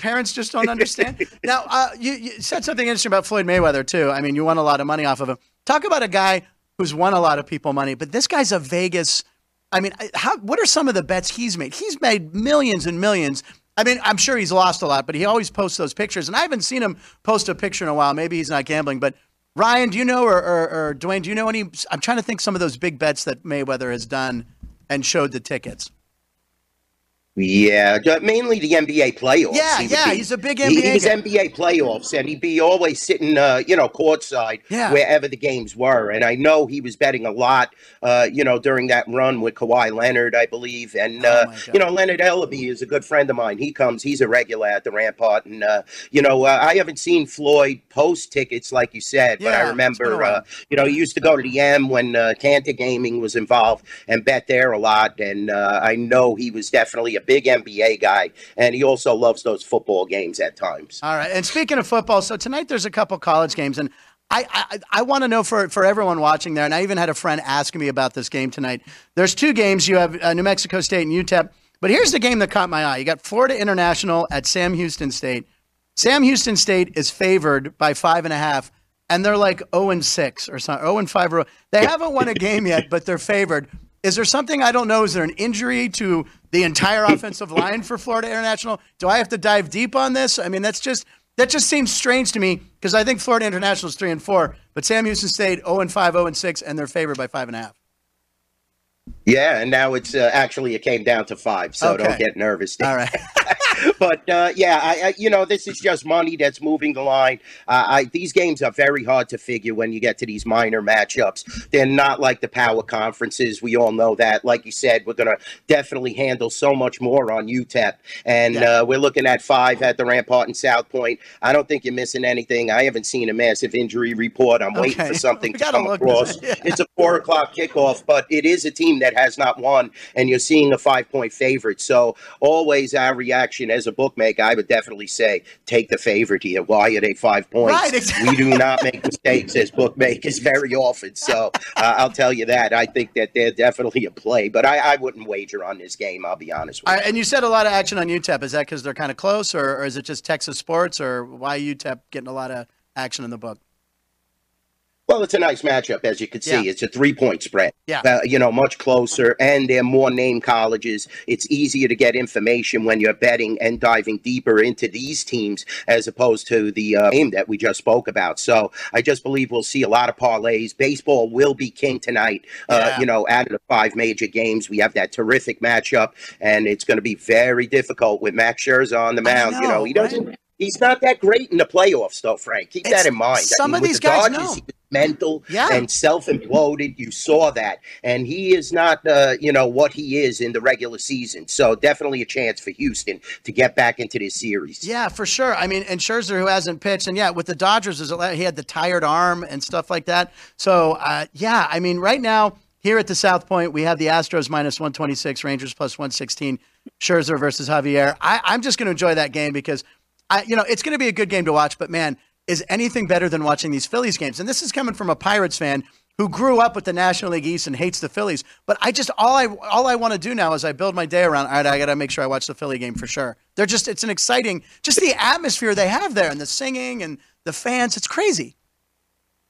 [SPEAKER 1] Parents just don't understand. now, uh, you, you said something interesting about Floyd Mayweather too. I mean, you won a lot of money off of him. Talk about a guy who's won a lot of people money, but this guy's a Vegas. I mean, how? What are some of the bets he's made? He's made millions and millions. I mean, I'm sure he's lost a lot, but he always posts those pictures, and I haven't seen him post a picture in a while. Maybe he's not gambling, but. Ryan, do you know, or, or, or Duane, do you know any? I'm trying to think some of those big bets that Mayweather has done and showed the tickets.
[SPEAKER 5] Yeah, mainly the NBA playoffs.
[SPEAKER 1] Yeah,
[SPEAKER 5] He
[SPEAKER 1] yeah,
[SPEAKER 5] be-
[SPEAKER 1] he's a big
[SPEAKER 5] he-
[SPEAKER 1] NBA
[SPEAKER 5] He's
[SPEAKER 1] guy.
[SPEAKER 5] NBA playoffs, and he'd be always sitting, uh, you know, courtside
[SPEAKER 1] Yeah.
[SPEAKER 5] wherever the games were. And I know he was betting a lot, uh, you know, during that run with Kawhi Leonard, I believe. And
[SPEAKER 1] Oh,
[SPEAKER 5] uh, you know, Leonard Ellerbe is a good friend of mine. He comes, he's a regular at the Rampart, and uh, you know, uh, I haven't seen Floyd post tickets like you said, but
[SPEAKER 1] Yeah,
[SPEAKER 5] I
[SPEAKER 1] been a
[SPEAKER 5] remember, uh, you know, he used to go to the M when uh, Cantor Gaming was involved and bet there a lot. And uh, I know he was definitely a big NBA guy, and he also loves those football games at times.
[SPEAKER 1] All right. And speaking of football, so tonight there's a couple college games, and I I, I want to know for for everyone watching there, and I even had a friend asking me about this game tonight. There's two games. You have uh, New Mexico State and UTEP, but here's the game that caught my eye. You got Florida International at Sam Houston State. Sam Houston State is favored by five and a half, and they're like 0 and 6 or something, 0 and 5 or they haven't won a game yet, but they're favored. Is there something I don't know? Is there an injury to the entire offensive line for Florida International? Do I have to dive deep on this? I mean, that's just that just seems strange to me because I think Florida International is three and four, but Sam Houston State 0 and five, zero and 6, and they're favored by five and a half.
[SPEAKER 5] Yeah, and now it's uh, actually it came down to five, so
[SPEAKER 1] Okay.
[SPEAKER 5] don't get nervous.
[SPEAKER 1] All right.
[SPEAKER 5] but uh, yeah, I, I you know this is just money that's moving the line. Uh, I, these games are very hard to figure when you get to these minor matchups. They're not like the power conferences. We all know that. Like you said, we're going to definitely handle so much more on UTEP, and
[SPEAKER 1] Yeah.
[SPEAKER 5] uh, we're looking at five at the Rampart and South Point. I don't think you're missing anything. I haven't seen a massive injury report. I'm waiting for something to come across.
[SPEAKER 1] this- yeah.
[SPEAKER 5] It's a four o'clock kickoff, but it is a team that has not won, and you're seeing a five point favorite. So always our reaction as a bookmaker, I would definitely say take the favorite here. Why are they five points?
[SPEAKER 1] Right, exactly.
[SPEAKER 5] We do not make mistakes as bookmakers very often. So uh, I'll tell you that. I think that they're definitely a play, but I, I wouldn't wager on this game. I'll be honest with you.
[SPEAKER 1] right, and you said a lot of action on UTEP. Is that because they're kind of close, or, or is it just Texas sports, or why UTEP getting a lot of action in the book?
[SPEAKER 5] Well, it's a nice matchup, as you can see.
[SPEAKER 1] Yeah.
[SPEAKER 5] It's a three point spread.
[SPEAKER 1] Yeah.
[SPEAKER 5] Uh, you know, much closer, and they're more name colleges. It's easier to get information when you're betting and diving deeper into these teams as opposed to the uh, game that we just spoke about. So I just believe we'll see a lot of parlays. Baseball will be king tonight. Uh,
[SPEAKER 1] Yeah.
[SPEAKER 5] You know, out of the five major games, we have that terrific matchup, and it's going to be very difficult with Max Scherzer on the
[SPEAKER 1] I
[SPEAKER 5] mound. you
[SPEAKER 1] know,
[SPEAKER 5] know, he doesn't.
[SPEAKER 1] right?
[SPEAKER 5] He's not that great in the playoffs, though, Frank. Keep
[SPEAKER 1] It's-
[SPEAKER 5] that in mind.
[SPEAKER 1] some of these
[SPEAKER 5] the
[SPEAKER 1] guys
[SPEAKER 5] Dodgers,
[SPEAKER 1] know.
[SPEAKER 5] Mental
[SPEAKER 1] Yeah.
[SPEAKER 5] and self-imploded. You saw that, and he is not, uh, you know, what he is in the regular season. So definitely a chance for Houston to get back into this series.
[SPEAKER 1] Yeah, for sure. I mean, and Scherzer, who hasn't pitched, and yeah, with the Dodgers, is he had the tired arm and stuff like that. So, uh, yeah, I mean, right now here at the South Point, we have the Astros minus one twenty six, Rangers plus one sixteen, Scherzer versus Javier. I, I'm just going to enjoy that game because, I, you know, it's going to be a good game to watch. But man, is anything better than watching these Phillies games? And this is coming from a Pirates fan who grew up with the National League East and hates the Phillies. But I just all I all I want to do now is I build my day around. All right, I got to make sure I watch the Philly game for sure. They're just it's an exciting, just the atmosphere they have there and the singing and the fans. It's crazy.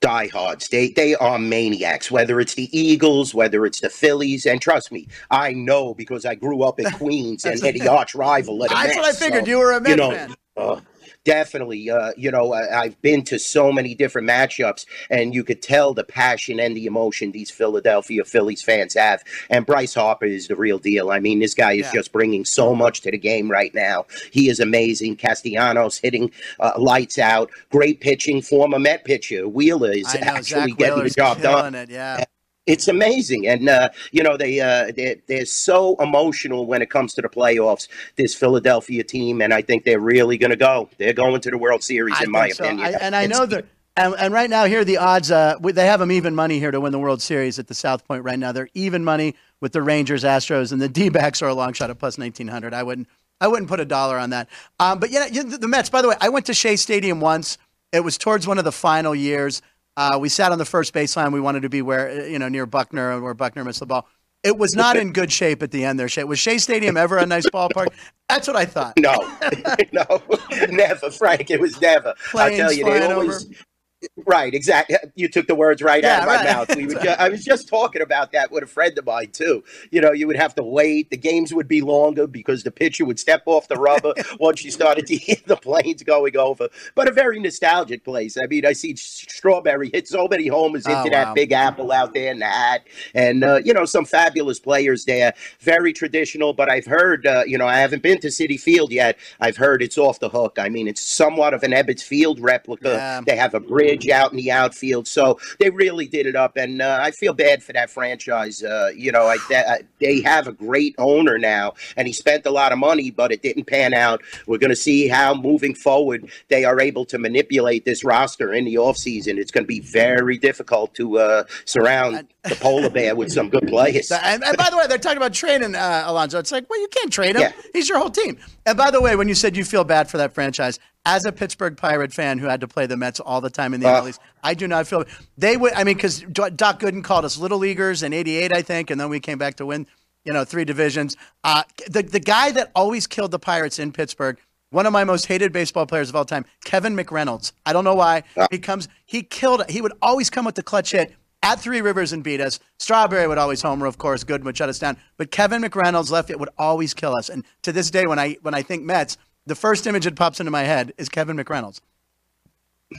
[SPEAKER 5] diehards. They they are maniacs. Whether it's the Eagles, whether it's the Phillies, and trust me, I know because I grew up in Queens and had the arch rival
[SPEAKER 1] That's
[SPEAKER 5] Mets.
[SPEAKER 1] what I figured.
[SPEAKER 5] So,
[SPEAKER 1] You were a Met
[SPEAKER 5] know,
[SPEAKER 1] fan.
[SPEAKER 5] uh, definitely. Uh, you know, I, I've been to so many different matchups, and you could tell the passion and the emotion these Philadelphia Phillies fans have. And Bryce Harper is the real deal. I mean, this guy is
[SPEAKER 1] Yeah.
[SPEAKER 5] just bringing so much to the game right now. He is amazing. Castellanos hitting uh, lights out. Great pitching. Former Met pitcher Wheeler is
[SPEAKER 1] know
[SPEAKER 5] actually
[SPEAKER 1] Zach
[SPEAKER 5] getting
[SPEAKER 1] Wheeler's
[SPEAKER 5] the job done.
[SPEAKER 1] it. Yeah.
[SPEAKER 5] It's amazing, and uh, you know they uh, they're, they're so emotional when it comes to the playoffs. This Philadelphia team, and I think they're really going to go. They're going to the World Series,
[SPEAKER 1] I
[SPEAKER 5] in my
[SPEAKER 1] so.
[SPEAKER 5] opinion.
[SPEAKER 1] I, and I
[SPEAKER 5] It's-
[SPEAKER 1] know that. And, and right now, here the odds. Uh, they have them even money here to win the World Series at the South Point right now. They're even money with the Rangers, Astros, and the D-backs are a long shot at plus nineteen hundred. I wouldn't. I wouldn't put a dollar on that. Um, but yeah, the, the Mets. By the way, I went to Shea Stadium once. It was towards one of the final years. Uh, we sat on the first baseline. We wanted to be where uh, you know near Buckner, where Buckner missed the ball. It was not in good shape at the end there. Shea. Was Shea Stadium ever a nice ballpark? That's what I thought.
[SPEAKER 5] No, no, never, Frank. It was never. I tell you, they always. Right, exactly. You took the words right
[SPEAKER 1] Yeah,
[SPEAKER 5] out of my
[SPEAKER 1] right.
[SPEAKER 5] mouth. We ju- I was just talking about that with a friend of mine too. You know, you would have to wait. The games would be longer because the pitcher would step off the rubber once you started to hear the planes going over. But a very nostalgic place. I mean, I see Strawberry hit so many homers into
[SPEAKER 1] Oh,
[SPEAKER 5] that
[SPEAKER 1] wow.
[SPEAKER 5] Big Apple out there in the hat, and uh, you know some fabulous players there. Very traditional, but I've heard. Uh, you know, I haven't been to Citi Field yet. I've heard it's off the hook. I mean, it's somewhat of an Ebbets Field replica.
[SPEAKER 1] Yeah.
[SPEAKER 5] They have a bridge out in the outfield, so they really did it up. And uh, I feel bad for that franchise. Uh, you know, I, that, they have a great owner now, and he spent a lot of money, but it didn't pan out. We're going to see how moving forward they are able to manipulate this roster in the offseason. It's going to be very difficult to uh, surround the polar bear with some good players.
[SPEAKER 1] And, and by the way, they're talking about trading uh, Alonso. It's like, well, you can't trade him.
[SPEAKER 5] Yeah.
[SPEAKER 1] He's your whole team. And by the way, when you said you feel bad for that franchise, as a Pittsburgh Pirate fan who had to play the Mets all the time in the
[SPEAKER 5] Uh.
[SPEAKER 1] I do not feel they would. I mean, because Doc Gooden called us little leaguers in '88, I think, and then we came back to win, you know, three divisions. Uh, the the guy that always killed the Pirates in Pittsburgh. One of my most hated baseball players of all time, Kevin McReynolds. I don't know why. He comes, he killed He would always come with the clutch hit at Three Rivers and beat us. Strawberry would always homer, of course. Good would shut us down. But Kevin McReynolds left it would always kill us. And to this day, when I when I think Mets, the first image that pops into my head is Kevin McReynolds.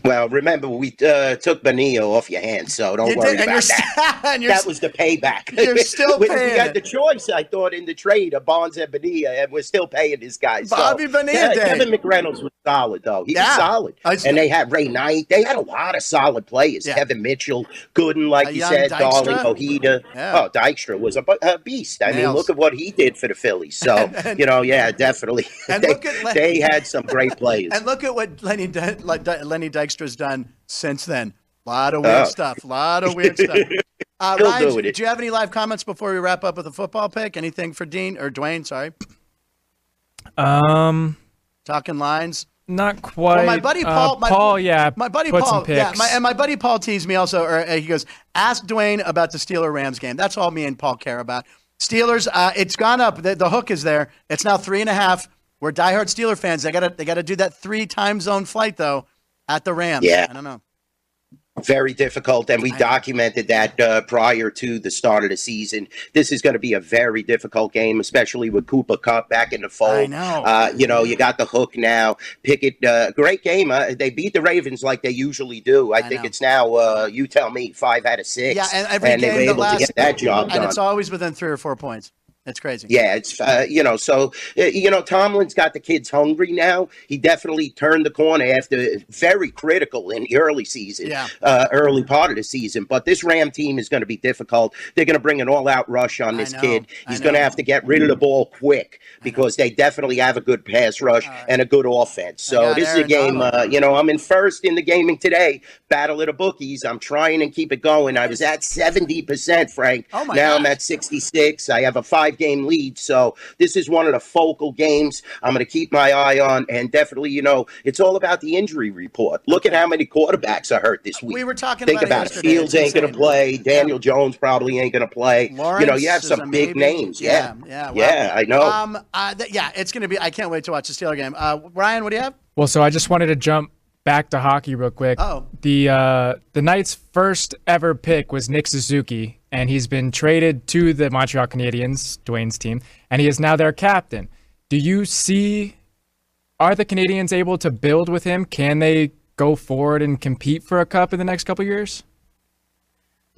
[SPEAKER 5] Well, remember we uh, took Bonilla off your hands, so don't
[SPEAKER 1] You
[SPEAKER 5] worry
[SPEAKER 1] did-
[SPEAKER 5] about that.
[SPEAKER 1] and
[SPEAKER 5] that was the payback.
[SPEAKER 1] You're still
[SPEAKER 5] we,
[SPEAKER 1] paying
[SPEAKER 5] we had the choice, I thought, in the trade of Bonds and Bonilla, and we're still paying this guy. So,
[SPEAKER 1] Bobby Bonilla
[SPEAKER 5] yeah. Kevin McReynolds was solid, though. He
[SPEAKER 1] Yeah.
[SPEAKER 5] was solid. And they had Ray Knight. They had a lot of solid players.
[SPEAKER 1] Yeah.
[SPEAKER 5] Kevin Mitchell, Gooden, like
[SPEAKER 1] A
[SPEAKER 5] you said,
[SPEAKER 1] Dykstra.
[SPEAKER 5] Darling, Ojeda. Oh, Dykstra was a, a beast. I
[SPEAKER 1] Nails.
[SPEAKER 5] mean, look at what he did for the Phillies. So, you know, yeah, definitely.
[SPEAKER 1] And
[SPEAKER 5] they,
[SPEAKER 1] look at
[SPEAKER 5] they had some great players.
[SPEAKER 1] And look at what Lenny like Lenny Dykstra's done since then. A lot of weird
[SPEAKER 5] Oh.
[SPEAKER 1] stuff. A lot of weird stuff. Uh,
[SPEAKER 5] He'll
[SPEAKER 1] Ryan,
[SPEAKER 5] do
[SPEAKER 1] do, you have any live comments before we wrap up with a football pick? Anything for Dean or Duane? Sorry,
[SPEAKER 2] Um,
[SPEAKER 1] talking lines.
[SPEAKER 2] not quite.
[SPEAKER 1] Well, my buddy
[SPEAKER 2] Uh,
[SPEAKER 1] Paul, my,
[SPEAKER 2] Paul, yeah,
[SPEAKER 1] my buddy
[SPEAKER 2] put
[SPEAKER 1] Paul,
[SPEAKER 2] some
[SPEAKER 1] yeah, my, and my buddy Paul teased me also, or uh, he goes, ask Duane about the Steeler Rams game. That's all me and Paul care about. Steelers, uh, it's gone up. The, the hook is there. It's now three and a half. We're diehard Steeler fans. They gotta, they gotta do that three time zone flight though at the Rams.
[SPEAKER 5] Yeah.
[SPEAKER 1] I don't know.
[SPEAKER 5] Very difficult, and we documented that uh, prior to the start of the season. This is going to be a very difficult game, especially with Cooper Kupp back in the fold.
[SPEAKER 1] I know.
[SPEAKER 5] Uh, you know, you got the hook now. Pickett, uh, great game. Uh, they beat the Ravens like they usually do. I,
[SPEAKER 1] I
[SPEAKER 5] think
[SPEAKER 1] know.
[SPEAKER 5] it's now. Uh, you tell me, five out of six.
[SPEAKER 1] Yeah, and every
[SPEAKER 5] they
[SPEAKER 1] game
[SPEAKER 5] were
[SPEAKER 1] the
[SPEAKER 5] able
[SPEAKER 1] last,
[SPEAKER 5] to get that job
[SPEAKER 1] and
[SPEAKER 5] done.
[SPEAKER 1] it's always within three or four points. It's crazy.
[SPEAKER 5] Yeah, it's uh, you know, so uh, you know, Tomlin's got the kids hungry now. He definitely turned the corner after very critical in the early season,
[SPEAKER 1] Yeah.
[SPEAKER 5] uh, early part of the season. But this Ram team is going to be difficult. They're going to bring an all-out rush on this kid. He's going to have to get rid of the ball quick because they definitely have a good pass rush and a good offense. So
[SPEAKER 1] got
[SPEAKER 5] this is a game. Uh, you know, I'm in first in the gaming today. Battle of the bookies. I'm trying and keep it going. I was at 70 percent, Frank.
[SPEAKER 1] Oh, my
[SPEAKER 5] now I'm at 66. I have a five game lead. So this is one of the focal games I'm going to keep my eye on. And definitely, you know, it's all about the injury report. Look at how many quarterbacks are hurt this week.
[SPEAKER 1] We were talking
[SPEAKER 5] Think
[SPEAKER 1] about,
[SPEAKER 5] about
[SPEAKER 1] it
[SPEAKER 5] it. Fields ain't going to play. Daniel Jones probably ain't going to play.
[SPEAKER 1] Lawrence
[SPEAKER 5] you know, you have some big
[SPEAKER 1] maybe.
[SPEAKER 5] names. Yeah.
[SPEAKER 1] yeah,
[SPEAKER 5] Yeah,
[SPEAKER 1] well,
[SPEAKER 5] I know.
[SPEAKER 1] Um, uh, th- yeah, it's gonna be. I can't wait to watch the Steeler game. Uh, Ryan, what do you have?
[SPEAKER 2] Well, so I just wanted to jump back to hockey real quick.
[SPEAKER 1] Oh.
[SPEAKER 2] The uh, the Knights' first ever pick was Nick Suzuki, and he's been traded to the Montreal Canadiens, Duane's team, and he is now their captain. Do you see? Are the Canadiens able to build with him? Can they go forward and compete for a cup in the next couple years?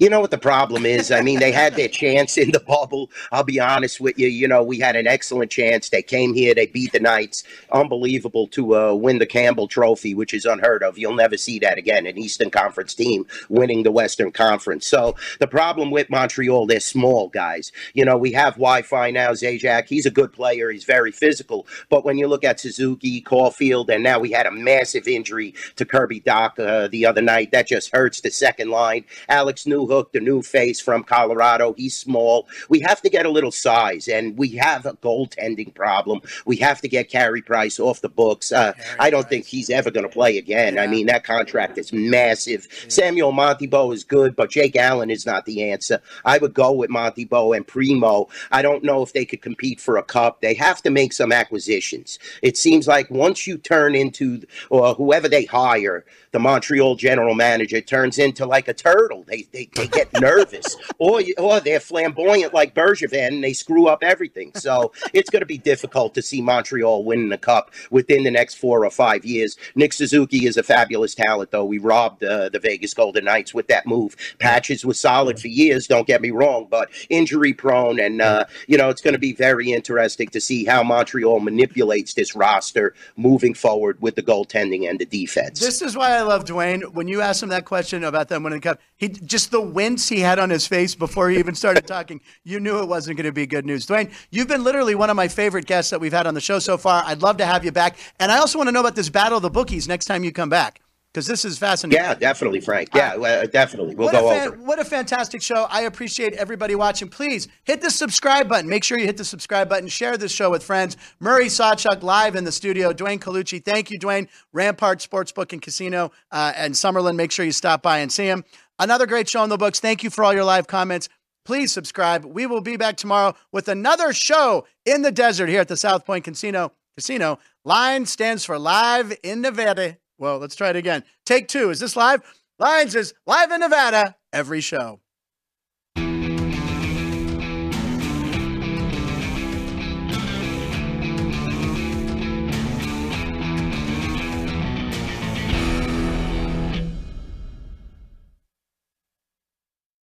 [SPEAKER 5] You know what the problem is? I mean, they had their chance in the bubble. I'll be honest with you. You know, we had an excellent chance. They came here, they beat the Knights. Unbelievable to uh, win the Campbell Trophy, which is unheard of. You'll never see that again. An Eastern Conference team winning the Western Conference. So the problem with Montreal, they're small guys. You know, we have Wi Fi now. Zajac, he's a good player. He's very physical. But when you look at Suzuki, Caulfield, and now we had a massive injury to Kirby Dach uh, the other night, that just hurts the second line. Alex New Hook, the new face from Colorado. He's small. We have to get a little size, and we have a goaltending problem. We have to get Carey Price off the books. Uh, I don't think he's ever going to play again. I mean, that contract is massive. Samuel Montembeault is good, but Jake Allen is not the answer. I would go with Montembeault and Primeau. I don't know if they could compete for a cup. They have to make some acquisitions. It seems like once you turn into, or whoever they hire, the Montreal general manager turns into like a turtle. They they, they get nervous, or or they're flamboyant like Bergevin, and they screw up everything. So it's going to be difficult to see Montreal winning the cup within the next four or five years. Nick Suzuki is a fabulous talent, though. We robbed uh, the Vegas Golden Knights with that move. Patches was solid for years. Don't get me wrong, but injury prone, and uh, you know it's going to be very interesting to see how Montreal manipulates this roster moving forward with the goaltending and the defense.
[SPEAKER 1] This is why I love Duane. When you asked him that question about them winning the cup, he just the wince he had on his face before he even started talking, you knew it wasn't going to be good news. Duane, you've been literally one of my favorite guests that we've had on the show so far. I'd love to have you back, and I also want to know about this battle of the bookies next time you come back because this is fascinating.
[SPEAKER 5] Yeah, definitely, Frank. Yeah, uh, definitely. We'll go over.
[SPEAKER 1] What a fantastic show. I appreciate everybody watching. Please hit the subscribe button. Make sure you hit the subscribe button. Share this show with friends. Murray SawChuck live in the studio. Duane Colucci. Thank you, Duane. Rampart Sportsbook and Casino uh, and Summerlin. Make sure you stop by and see him. Another great show in the books. Thank you for all your live comments. Please subscribe. We will be back tomorrow with another show in the desert here at the South Point Casino. Casino. Line stands for Live in Nevada. Well, let's try it again. Take two. Is this live? Lines is live in Nevada every show.